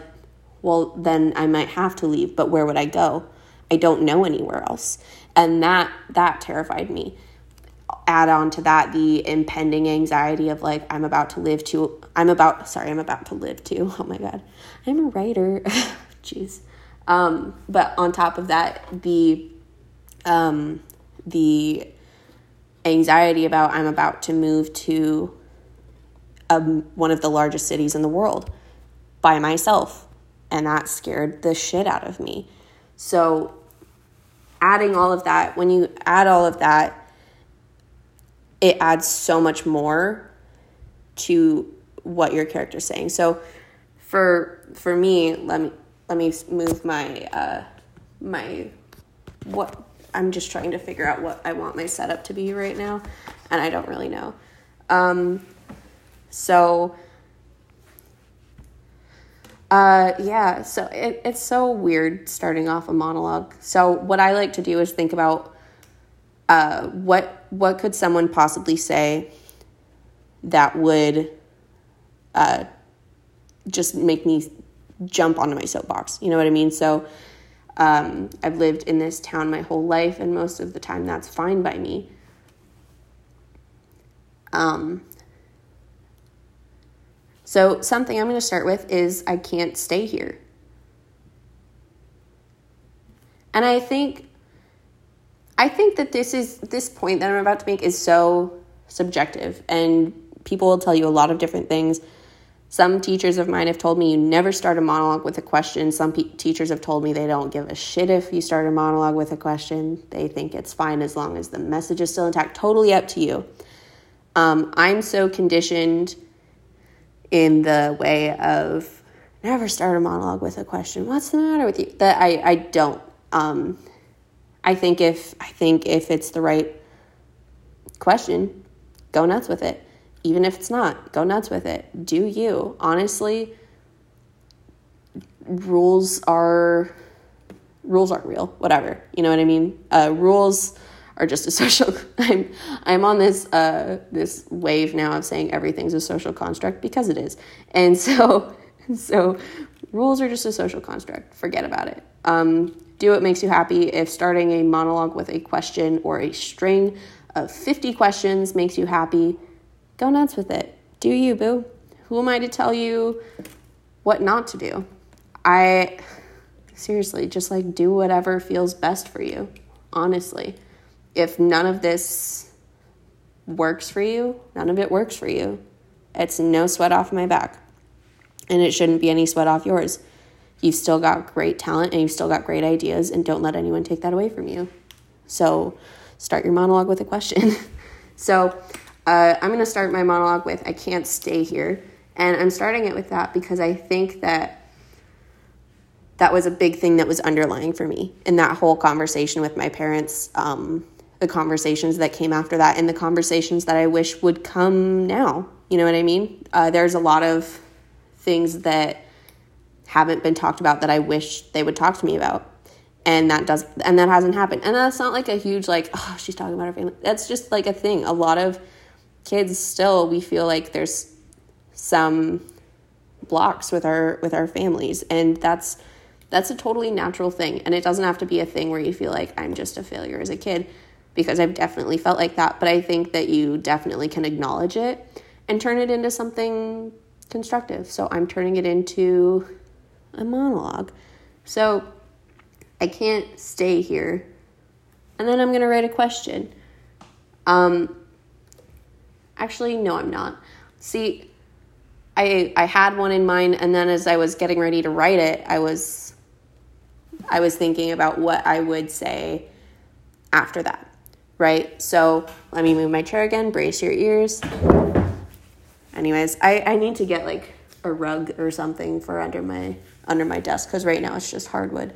S1: well, then I might have to leave, but where would I go? I don't know anywhere else, and that that terrified me. Add on to that the impending anxiety of like I'm about to live to I'm about sorry I'm about to live to [LAUGHS] oh my god I'm a writer [LAUGHS] jeez. Um, but on top of that the um, the anxiety about I'm about to move to um, one of the largest cities in the world by myself and that scared the shit out of me so adding all of that when you add all of that it adds so much more to what your character's saying. So for for me, let me let me move my uh my what I'm just trying to figure out what I want my setup to be right now and I don't really know. Um so uh yeah, so it, it's so weird starting off a monologue. So what I like to do is think about uh, what what could someone possibly say that would uh, just make me jump onto my soapbox? You know what I mean? So um, I've lived in this town my whole life, and most of the time that's fine by me. Um, so, something I'm going to start with is I can't stay here. And I think I think that this is this point that I'm about to make is so subjective and people will tell you a lot of different things. Some teachers of mine have told me you never start a monologue with a question. Some pe- teachers have told me they don't give a shit if you start a monologue with a question. They think it's fine as long as the message is still intact. Totally up to you. Um, I'm so conditioned in the way of never start a monologue with a question. What's the matter with you? That I, I don't. Um, I think if I think if it's the right question, go nuts with it. Even if it's not, go nuts with it. Do you. Honestly, rules are rules aren't real. Whatever. You know what I mean? Uh, rules are just a [LAUGHS] social I'm I'm on this uh this wave now of saying everything's a social construct because it is. And so [LAUGHS] so rules are just a social construct. Forget about it. Um do what makes you happy. If starting a monologue with a question or a string of 50 questions makes you happy, go nuts with it. Do you, boo? Who am I to tell you what not to do? I seriously just like do whatever feels best for you, honestly. If none of this works for you, none of it works for you. It's no sweat off my back. And it shouldn't be any sweat off yours you've still got great talent and you've still got great ideas, and don't let anyone take that away from you. So, start your monologue with a question. [LAUGHS] so, uh, I'm going to start my monologue with I can't stay here. And I'm starting it with that because I think that that was a big thing that was underlying for me in that whole conversation with my parents, um, the conversations that came after that, and the conversations that I wish would come now. You know what I mean? Uh, there's a lot of things that haven't been talked about that I wish they would talk to me about. And that does and that hasn't happened. And that's not like a huge like, oh, she's talking about her family. That's just like a thing. A lot of kids still we feel like there's some blocks with our with our families and that's that's a totally natural thing and it doesn't have to be a thing where you feel like I'm just a failure as a kid because I've definitely felt like that but I think that you definitely can acknowledge it and turn it into something constructive so I'm turning it into a monologue. So I can't stay here. And then I'm going to write a question. Um, actually, no, I'm not. See, I I had one in mind, and then as I was getting ready to write it, I was I was thinking about what I would say after that. Right? So let me move my chair again, brace your ears. Anyways, I, I need to get like a rug or something for under my under my desk because right now it's just hardwood,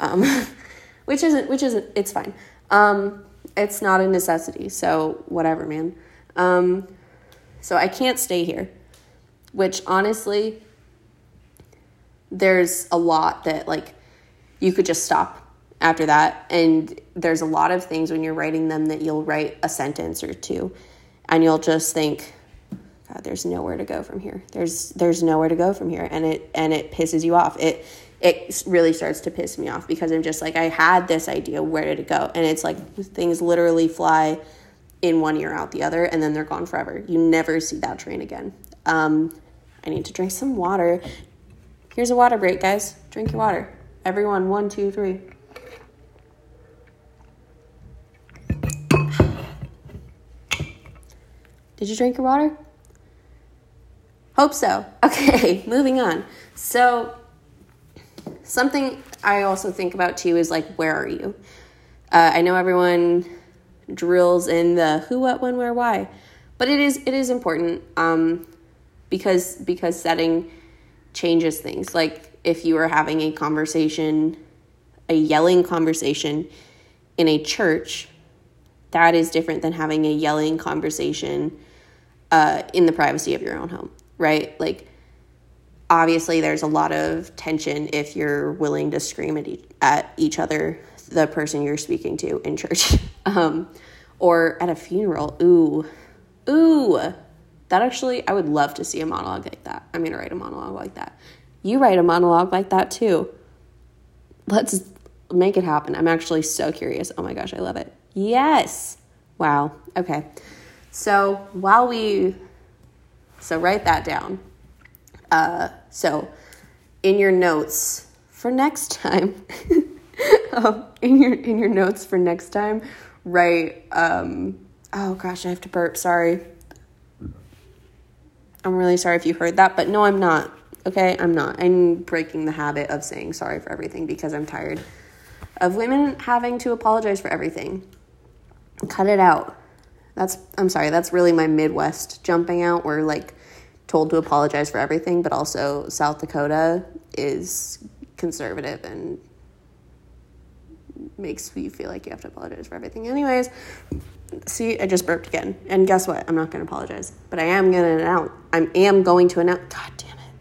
S1: um, [LAUGHS] which isn't which isn't it's fine. Um, it's not a necessity, so whatever, man. Um, so I can't stay here, which honestly, there's a lot that like you could just stop after that, and there's a lot of things when you're writing them that you'll write a sentence or two, and you'll just think God, there's nowhere to go from here. There's there's nowhere to go from here, and it and it pisses you off. It it really starts to piss me off because I'm just like I had this idea, where did it go? And it's like things literally fly in one ear out the other and then they're gone forever. You never see that train again. Um, I need to drink some water. Here's a water break, guys. Drink your water. Everyone, one, two, three. Did you drink your water? Hope so. [LAUGHS] Okay, moving on. So, something I also think about too is like, where are you? Uh, I know everyone drills in the who, what, when, where, why, but it is it is important um, because because setting changes things. Like if you are having a conversation, a yelling conversation in a church, that is different than having a yelling conversation uh, in the privacy of your own home, right? Like, obviously, there's a lot of tension if you're willing to scream at each, at each other, the person you're speaking to in church, [LAUGHS] um, or at a funeral. Ooh, ooh, that actually, I would love to see a monologue like that. I'm gonna write a monologue like that. You write a monologue like that too. Let's make it happen. I'm actually so curious. Oh my gosh, I love it. Yes. Wow. Okay. So while we, so write that down. Uh, so in your notes for next time, [LAUGHS] um, in your in your notes for next time, write. Um, oh gosh, I have to burp. Sorry. I'm really sorry if you heard that, but no, I'm not. Okay, I'm not. I'm breaking the habit of saying sorry for everything because I'm tired of women having to apologize for everything. Cut it out. That's I'm sorry, that's really my Midwest jumping out. We're like told to apologize for everything, but also South Dakota is conservative and makes you feel like you have to apologize for everything. Anyways, see, I just burped again. And guess what? I'm not going to apologize, but I am going to announce. I am going to announce. God damn it!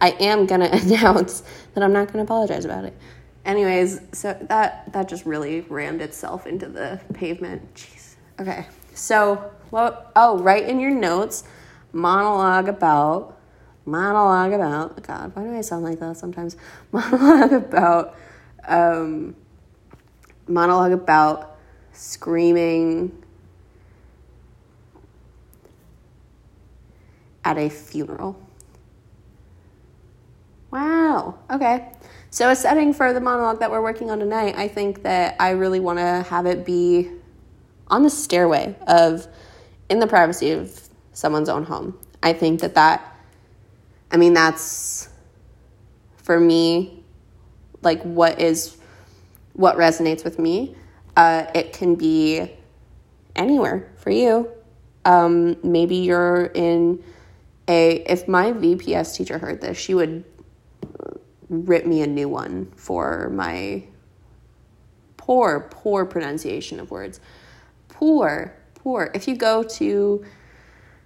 S1: I am going [LAUGHS] to announce that I'm not going to apologize about it. Anyways, so that that just really rammed itself into the pavement. Jeez. Okay. So, what? Oh, write in your notes monologue about monologue about God. Why do I sound like that sometimes? [LAUGHS] Monologue about um, monologue about screaming at a funeral. Wow. Okay. So, a setting for the monologue that we're working on tonight, I think that I really want to have it be on the stairway of in the privacy of someone's own home. I think that that I mean that's for me like what is what resonates with me. Uh, it can be anywhere for you. Um, maybe you're in a if my VPS teacher heard this, she would rip me a new one for my poor poor pronunciation of words poor, poor. If you go to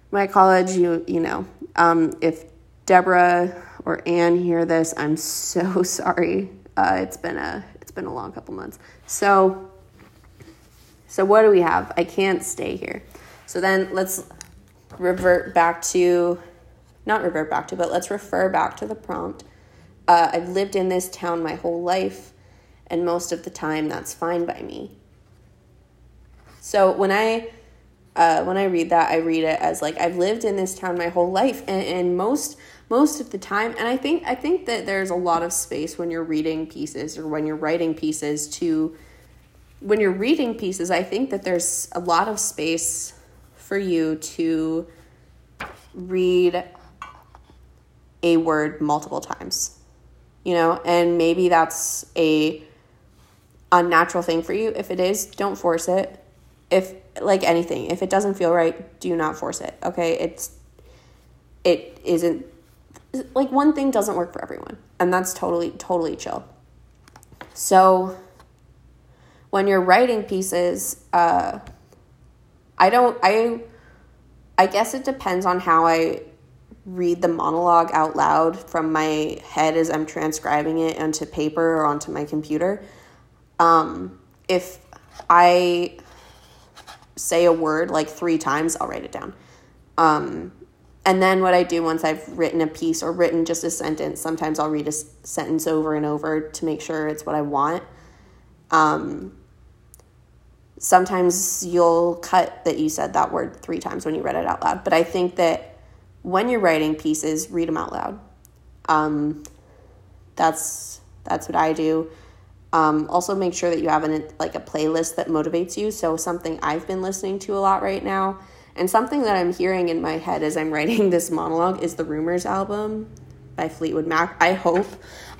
S1: my college, you you know, um, if Deborah or Anne hear this, I'm so [LAUGHS] sorry. Uh, it's been a it's been a long couple months. So so what do we have? I can't stay here. So then let's revert back to not revert back to, but let's refer back to the prompt. Uh, I've lived in this town my whole life, and most of the time that's fine by me. So when I uh, when I read that, I read it as like I've lived in this town my whole life, and, and most most of the time, and I think I think that there's a lot of space when you're reading pieces or when you're writing pieces to when you're reading pieces. I think that there's a lot of space for you to read a word multiple times, you know, and maybe that's a unnatural thing for you. If it is, don't force it if like anything if it doesn't feel right do not force it okay? It's it isn't like one thing doesn't work for everyone and that's totally totally chill. So when you're writing pieces uh i don't i i guess it depends on how i read the monologue out loud from my head as i'm transcribing it onto paper or onto my computer. Um if i say a word like three times, I'll write it down. Um, and then what I do once I've written a piece or written just a sentence, sometimes I'll read a sentence over and over to make sure it's what I want. Um, sometimes you'll cut that you said that word three times when you read it out loud. But I think that when you're writing pieces, read them out loud. Um, that's that's what I do. Um, also, make sure that you have an, like a playlist that motivates you. So, something I've been listening to a lot right now, and something that I'm hearing in my head as I'm [LAUGHS] writing this monologue is the Rumours album by Fleetwood Mac. I hope,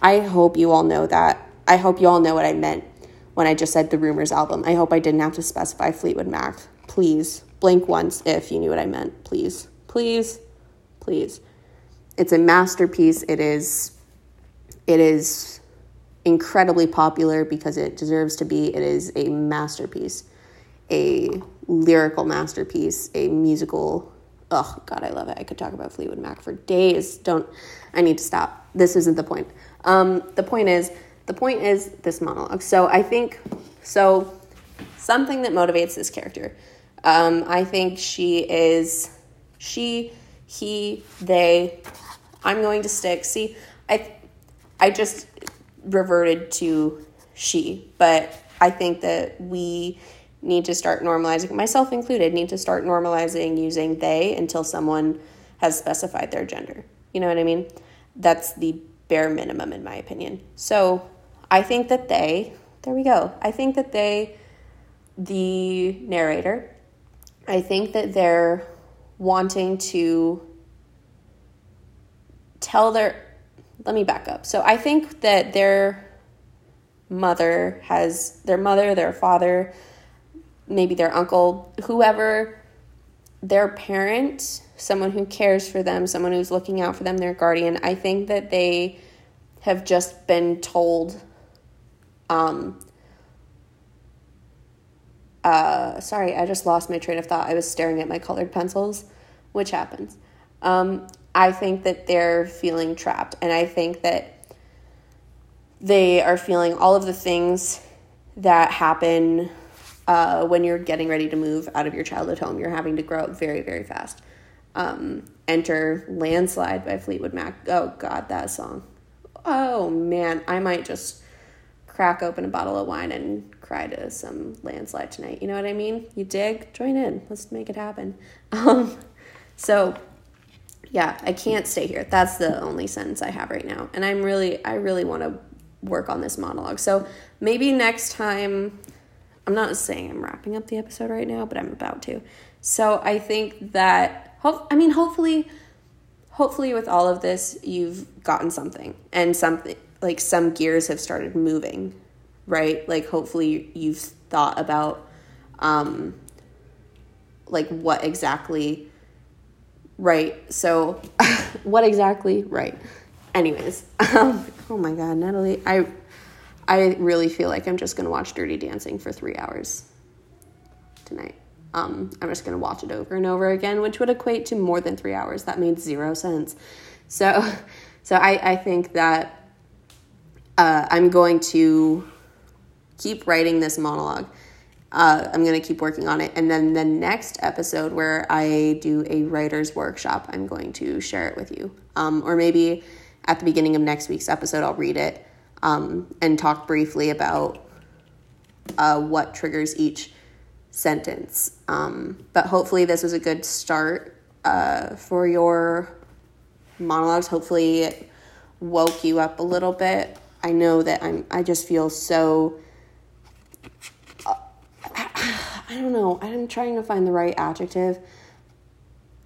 S1: I hope you all know that. I hope you all know what I meant when I just said the Rumours album. I hope I didn't have to specify Fleetwood Mac. Please blink once if you knew what I meant. Please, please, please. It's a masterpiece. It is. It is incredibly popular because it deserves to be. It is a masterpiece, a lyrical masterpiece, a musical. Oh, God, I love it. I could talk about Fleetwood Mac for days. Don't, I need to stop. This isn't the point. Um, the point is, the point is this monologue. So I think, so something that motivates this character. Um, I think she is, she, he, they. I'm going to stick. See, I, I just reverted to she, but I think that we need to start normalizing, myself included, need to start normalizing using they until someone has specified their gender. You know what I mean? That's the bare minimum, in my opinion. So I think that they, there we go. I think that they, the narrator, I think that they're wanting to tell their let me back up. So I think that their mother has their mother, their father, maybe their uncle, whoever their parent, someone who cares for them, someone who's looking out for them, their guardian. I think that they have just been told um uh sorry, I just lost my train of thought. I was staring at my colored pencils, which happens. Um I think that they're feeling trapped. And I think that they are feeling all of the things that happen uh, when you're getting ready to move out of your childhood home. You're having to grow up very, very fast. Um, enter Landslide by Fleetwood Mac. Oh, God, that song. Oh, man, I might just crack open a bottle of wine and cry to some landslide tonight. You know what I mean? You dig? Join in. Let's make it happen. [LAUGHS] Um, so yeah, I can't stay here. That's the only sentence I have right now. And I'm really, I really want to work on this monologue. So maybe next time, I'm not saying I'm wrapping up the episode right now, but I'm about to. So I think that, I mean, hopefully, hopefully with all of this, you've gotten something and something, like some gears have started moving, right? Like hopefully you've thought about, um, like what exactly Right. So, [LAUGHS] what exactly? Right. Anyways, um, oh my God, Natalie, I, I really feel like I'm just gonna watch Dirty Dancing for three hours tonight. Um, I'm just gonna watch it over and over again, which would equate to more than three hours. That made zero sense. So, so I, I think that uh, I'm going to keep writing this monologue uh, I'm going to keep working on it. And then the next episode where I do a writer's workshop, I'm going to share it with you. Um, or maybe at the beginning of next week's episode, I'll read it um, and talk briefly about uh, what triggers each sentence. Um, but hopefully, this was a good start uh, for your monologues. Hopefully, it woke you up a little bit. I know that I'm, I just feel so I don't know. I'm trying to find the right adjective.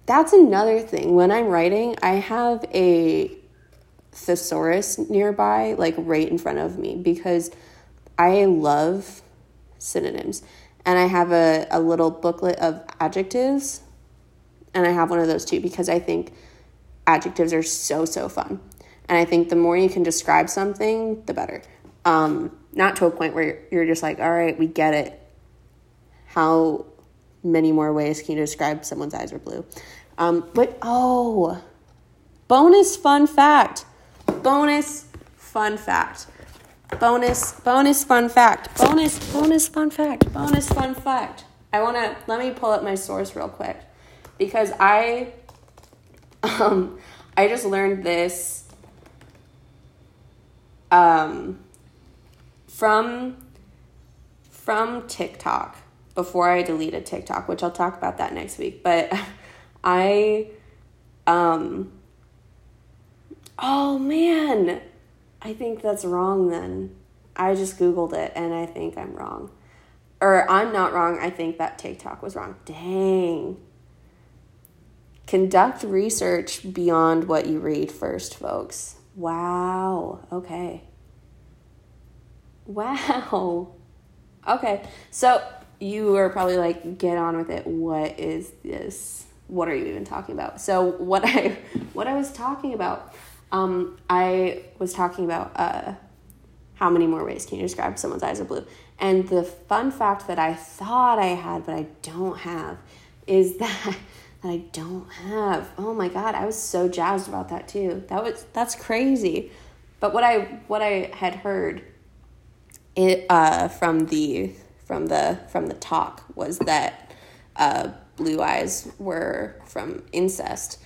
S1: That's another thing. When I'm writing, I have a thesaurus nearby, like right in front of me, because I love synonyms. And I have a, a little booklet of adjectives. And I have one of those too, because I think adjectives are so, so fun. And I think the more you can describe something, the better. Um, not to a point where you're just like, all right, we get it how many more ways can you describe someone's eyes are blue? Um, but oh, bonus fun fact. Bonus fun fact. Bonus, bonus fun fact. Bonus, bonus fun fact. Bonus fun fact. I want to, let me pull up my source real quick because I, um, I just learned this um, from from TikTok before I deleted TikTok, which I'll talk about that next week. But [LAUGHS] I, um, oh man, I think that's wrong then. I just Googled it and I think I'm wrong. Or I'm not wrong, I think that TikTok was wrong. Dang. Conduct research beyond what you read first, folks. Wow. Okay. Wow. Okay. So you are probably like, get on with it. What is this? What are you even talking about? So what I [LAUGHS] what I was talking about, um, I was talking about uh, how many more ways can you describe someone's eyes are blue? And the fun fact that I thought I had, but I don't have, is [LAUGHS] that that I don't have. Oh my god, I was so jazzed about that too. That was that's crazy. But what I what I had heard it uh from the from the from the talk was that uh blue eyes were from incest.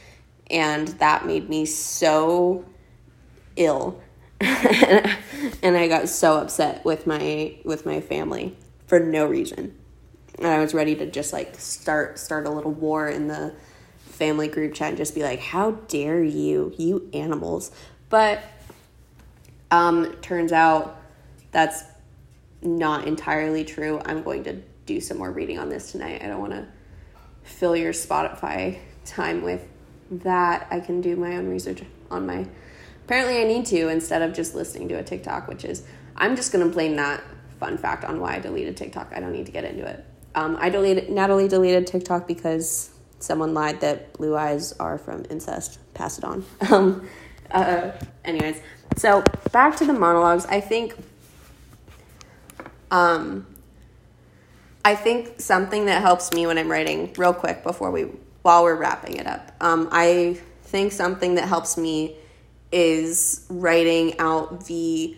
S1: And that made me so ill. [LAUGHS] And I got so upset with my with my family for no reason. And I was ready to just like start start a little war in the family group chat and just be like, "How dare you, you animals!" But um, turns out that's not entirely true. I'm going to do some more reading on this tonight. I don't want to fill your Spotify time with that. I can do my own research on my. Apparently, I need to instead of just listening to a TikTok, which is I'm just going to blame that fun fact on why I deleted TikTok. I don't need to get into it. Um, I deleted Natalie deleted TikTok because someone lied that blue eyes are from incest. Pass it on. [LAUGHS] Um, uh, anyways, so back to the monologues. I think, um, I think something that helps me when I'm writing, real quick before we while we're wrapping it up. Um, I think something that helps me is writing out the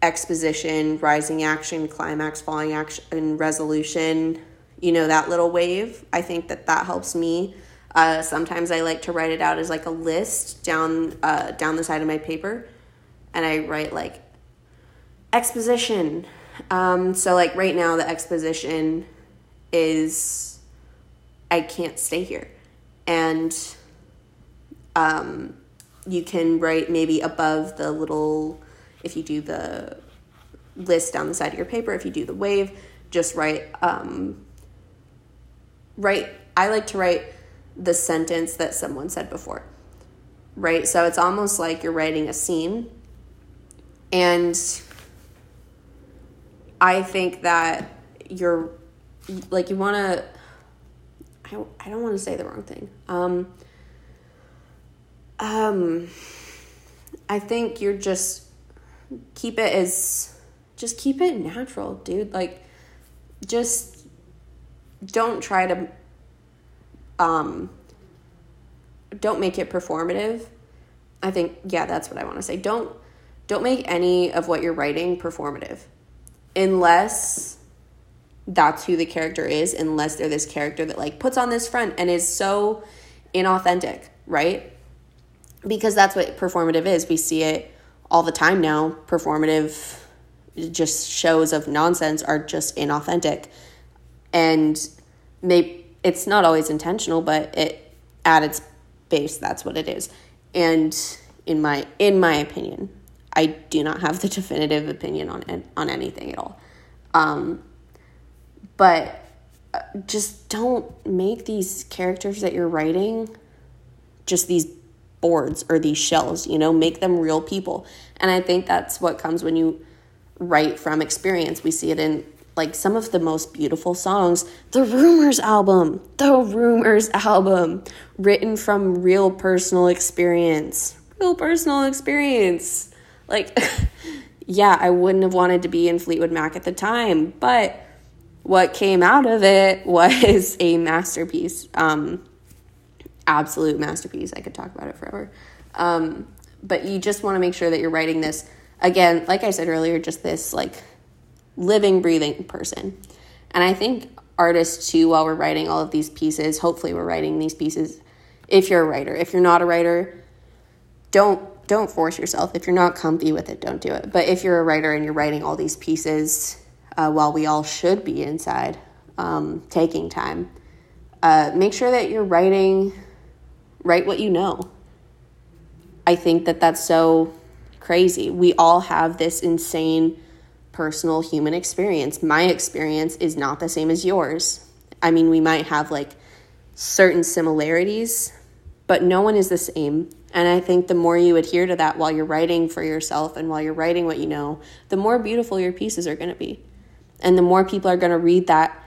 S1: exposition, rising action, climax, falling action, and resolution you know, that little wave. I think that that helps me. Uh, sometimes I like to write it out as like a list down uh, down the side of my paper, and I write like exposition. Um, so like right now, the exposition is I can't stay here, and um, you can write maybe above the little if you do the list down the side of your paper. If you do the wave, just write um, write I like to write the sentence that someone said before. Right? So it's almost like you're writing a scene. And I think that you're like you want to I, I don't want to say the wrong thing. Um um I think you're just keep it as just keep it natural, dude. Like just don't try to um don't make it performative. I think yeah, that's what I want to say. Don't don't make any of what you're writing performative. Unless that's who the character is, unless they're this character that like puts on this front and is so inauthentic, right? Because that's what performative is. We see it all the time now. Performative just shows of nonsense are just inauthentic and maybe it's not always intentional, but it at its base that's what it is. And in my in my opinion, I do not have the definitive opinion on on anything at all. Um, but uh, just don't make these characters that you're writing just these boards or these shells, you know, make them real people. And I think that's what comes when you write from experience. We see it in like some of the most beautiful songs. The Rumours album, the Rumours album, written from real personal experience. Real personal experience. Like, [LAUGHS] yeah, I wouldn't have wanted to be in Fleetwood Mac at the time, but what came out of it [LAUGHS] was a masterpiece. Um, absolute masterpiece. I could talk about it forever. Um, but you just want to make sure that you're writing this again, like I said earlier, just this like living, breathing person. And I think artists too, while we're writing all of these pieces, hopefully we're writing these pieces. If you're a writer, if you're not a writer, don't don't force yourself. If you're not comfy with it, don't do it. But if you're a writer and you're writing all these pieces, uh, while we all should be inside, um, taking time. Uh, make sure that you're writing, write what you know. I think that that's so crazy. We all have this insane personal human experience. My experience is not the same as yours. I mean, we might have like certain similarities, but no one is the same. And I think the more you adhere to that while you're writing for yourself and while you're writing what you know, the more beautiful your pieces are going to be. And the more people are going to read that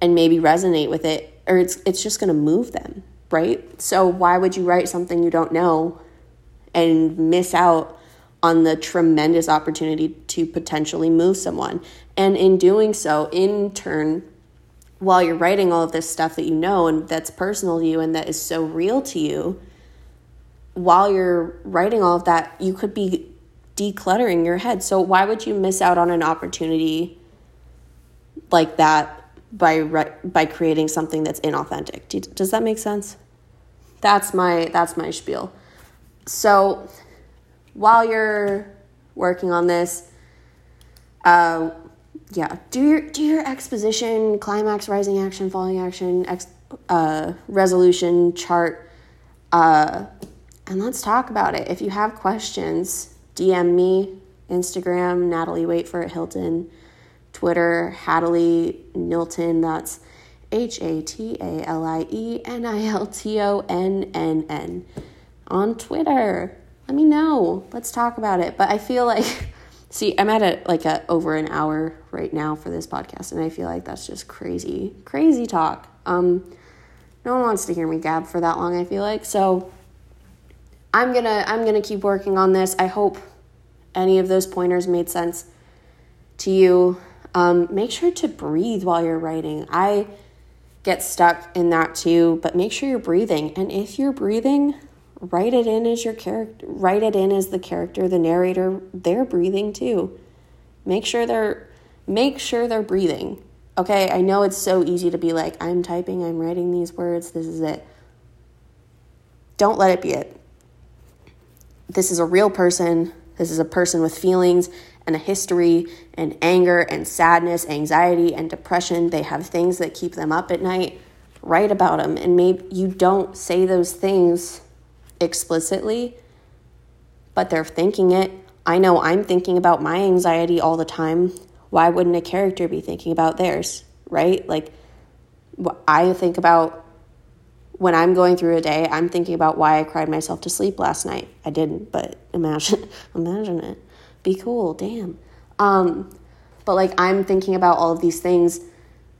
S1: and maybe resonate with it or it's it's just going to move them, right? So why would you write something you don't know and miss out on the tremendous opportunity to potentially move someone? And in doing so, in turn, while you're writing all of this stuff that you know and that's personal to you and that is so real to you, while you're writing all of that, you could be decluttering your head. So why would you miss out on an opportunity like that by by creating something that's inauthentic? Do, does that make sense? That's my that's my spiel. So while you're working on this, uh, yeah, do your do your exposition, climax, rising action, falling action, ex, uh, resolution chart, uh, and let's talk about it. If you have questions, DM me, Instagram, Natalie Wait For It Hilton, Twitter, Hatalie Nilton. That's H A T A L I E N I L T O N N N on Twitter. Let me know. Let's talk about it. But I feel like [LAUGHS] See, I'm at a like a over an hour right now for this podcast, and I feel like that's just crazy, crazy talk. Um, no one wants to hear me gab for that long. I feel like so. I'm gonna I'm gonna keep working on this. I hope any of those pointers made sense to you. Um, make sure to breathe while you're writing. I get stuck in that too, but make sure you're breathing. And if you're breathing, write it in as your character write it in as the character the narrator they're breathing too make sure they're make sure they're breathing okay i know it's so easy to be like i'm typing i'm writing these words this is it don't let it be it this is a real person this is a person with feelings and a history and anger and sadness anxiety and depression they have things that keep them up at night write about them and maybe you don't say those things explicitly, but they're thinking it. I know I'm thinking about my anxiety all the time. Why wouldn't a character be thinking about theirs, right? Like, I think about when I'm going through a day, I'm thinking about why I cried myself to sleep last night. I didn't, but imagine, [LAUGHS] imagine it. Be cool, damn. Um, but like I'm thinking about all of these things,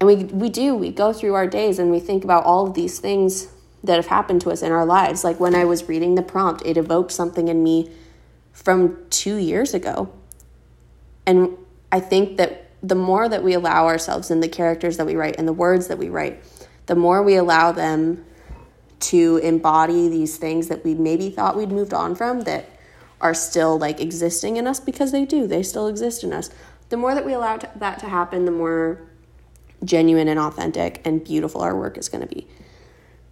S1: and we we do we go through our days and we think about all of these things that have happened to us in our lives. Like when I was reading the prompt, it evoked something in me from two years ago. And I think that the more that we allow ourselves in the characters that we write and the words that we write, the more we allow them to embody these things that we maybe thought we'd moved on from that are still like existing in us because they do, they still exist in us. The more that we allow that to happen, the more genuine and authentic and beautiful our work is going to be.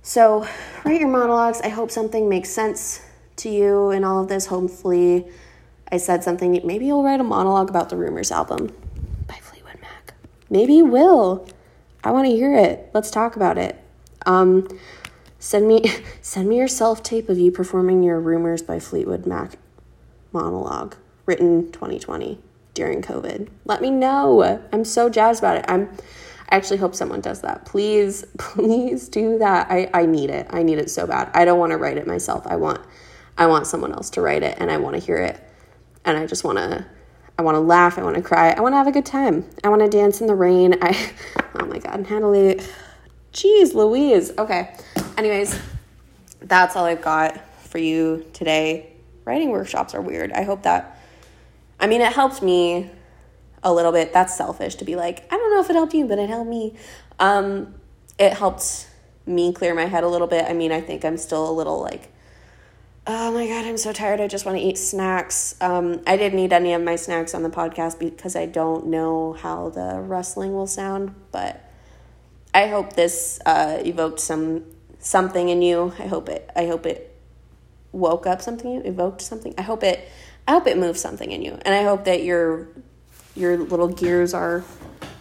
S1: So, write your monologues. I hope something makes sense to you in all of this. Hopefully, I said something. Maybe you'll write a monologue about the Rumours album by Fleetwood Mac. Maybe you will. I want to hear it. Let's talk about it. Um, send me [LAUGHS] send me your self tape of you performing your Rumours by Fleetwood Mac monologue written 2020 during COVID. Let me know. I'm so jazzed about it. I'm I actually hope someone does that. Please, [LAUGHS] please do that. I, I need it. I need it so bad. I don't want to write it myself. I want I want someone else to write it and I want to hear it. And I just want to I want to laugh, I want to cry, I want to have a good time. I want to dance in the rain. I [LAUGHS] Oh my god, Natalie. Jeez, Louise. Okay. Anyways, that's all I've got for you today. Writing workshops are weird. I hope that I mean, it helped me a little bit. That's selfish to be like, I don't know if it helped you, but it helped me. Um, it helped me clear my head a little bit. I mean, I think I'm still a little like, oh my God, I'm so tired. I just want to eat snacks. Um, I didn't eat any of my snacks on the podcast because I don't know how the rustling will sound, but I hope this uh, evoked some something in you. I hope it. I hope it woke up something. You evoked something. I hope it. I hope it moved something in you, and I hope that you're your little gears are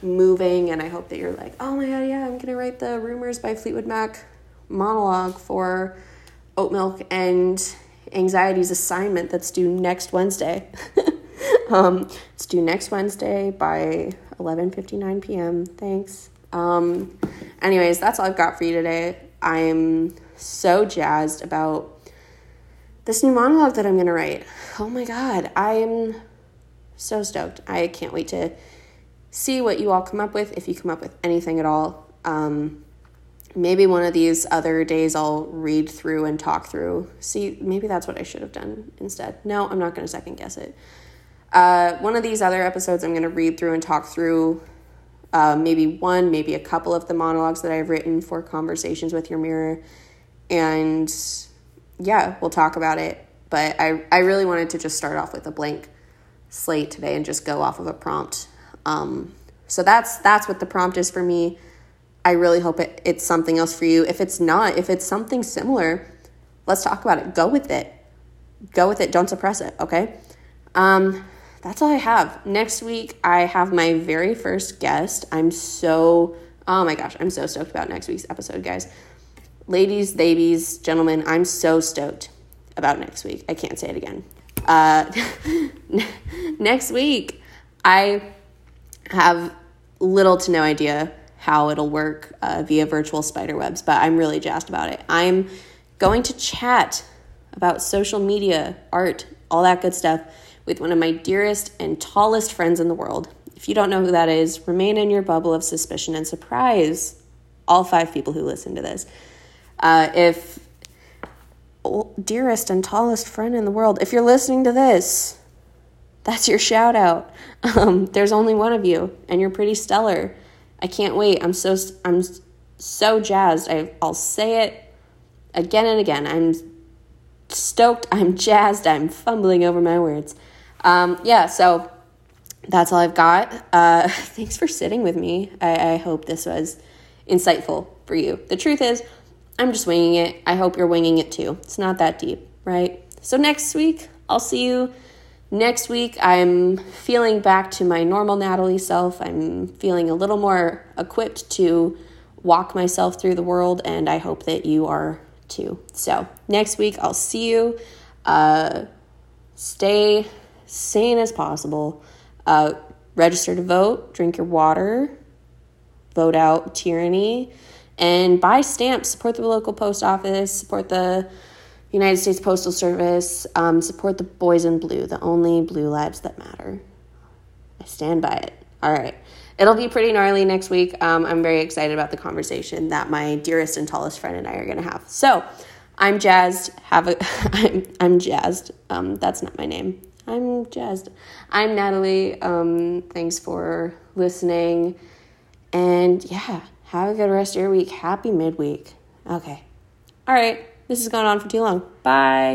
S1: moving, and I hope that you're like, oh my god, yeah, I'm gonna write the Rumours by Fleetwood Mac monologue for Oat Milk and Anxiety's assignment that's due next Wednesday. [LAUGHS] um, it's due next Wednesday by 11:59 p.m. Thanks. Um, anyways, that's all I've got for you today. I'm so jazzed about this new monologue that I'm gonna write. Oh my god, I'm so stoked. I can't wait to see what you all come up with, if you come up with anything at all. Um, maybe one of these other days I'll read through and talk through. See, maybe that's what I should have done instead. No, I'm not going to second guess it. Uh, one of these other episodes, I'm going to read through and talk through uh, maybe one, maybe a couple of the monologues that I've written for Conversations with Your Mirror. And yeah, we'll talk about it. But I, I really wanted to just start off with a blank slate today and just go off of a prompt. Um, so that's that's what the prompt is for me. I really hope it, it's something else for you. If it's not, if it's something similar, let's talk about it. Go with it. Go with it. Don't suppress it. Okay. Um, that's all I have. Next week, I have my very first guest. I'm so, oh my gosh, I'm so stoked about next week's episode, guys. Ladies, babies, gentlemen, I'm so stoked about next week. I can't say it again. Uh, [LAUGHS] next week, I have little to no idea how it'll work uh, via virtual spider webs, but I'm really jazzed about it. I'm going to chat about social media, art, all that good stuff with one of my dearest and tallest friends in the world. If you don't know who that is, remain in your bubble of suspicion and surprise all five people who listen to this. Uh, if oh, dearest and tallest friend in the world, if you're listening to this, that's your shout out. [LAUGHS] Um, there's only one of you, and you're pretty stellar. I can't wait. I'm so I'm so jazzed. I, I'll say it again and again. I'm stoked. I'm jazzed. I'm fumbling over my words. Um, yeah, so that's all I've got. Uh, [LAUGHS] thanks for sitting with me. I, I hope this was insightful for you. The truth is, I'm just winging it. I hope you're winging it too. It's not that deep, right? So next week, I'll see you Next week, I'm feeling back to my normal Natalie self. I'm feeling a little more equipped to walk myself through the world, and I hope that you are too. So, next week, I'll see you. Uh, stay sane as possible. Uh, register to vote, drink your water, vote out tyranny, and buy stamps. Support the local post office, support the United States Postal Service, um, support the boys in blue, the only blue lives that matter. I stand by it. All right. It'll be pretty gnarly next week. Um, I'm very excited about the conversation that my dearest and tallest friend and I are going to have. So I'm jazzed. Have a, [LAUGHS] I'm, I'm jazzed. Um, that's not my name. I'm jazzed. I'm Natalie. Um, thanks for listening. And yeah, have a good rest of your week. Happy midweek. Okay. All right. This has gone on for too long. Bye.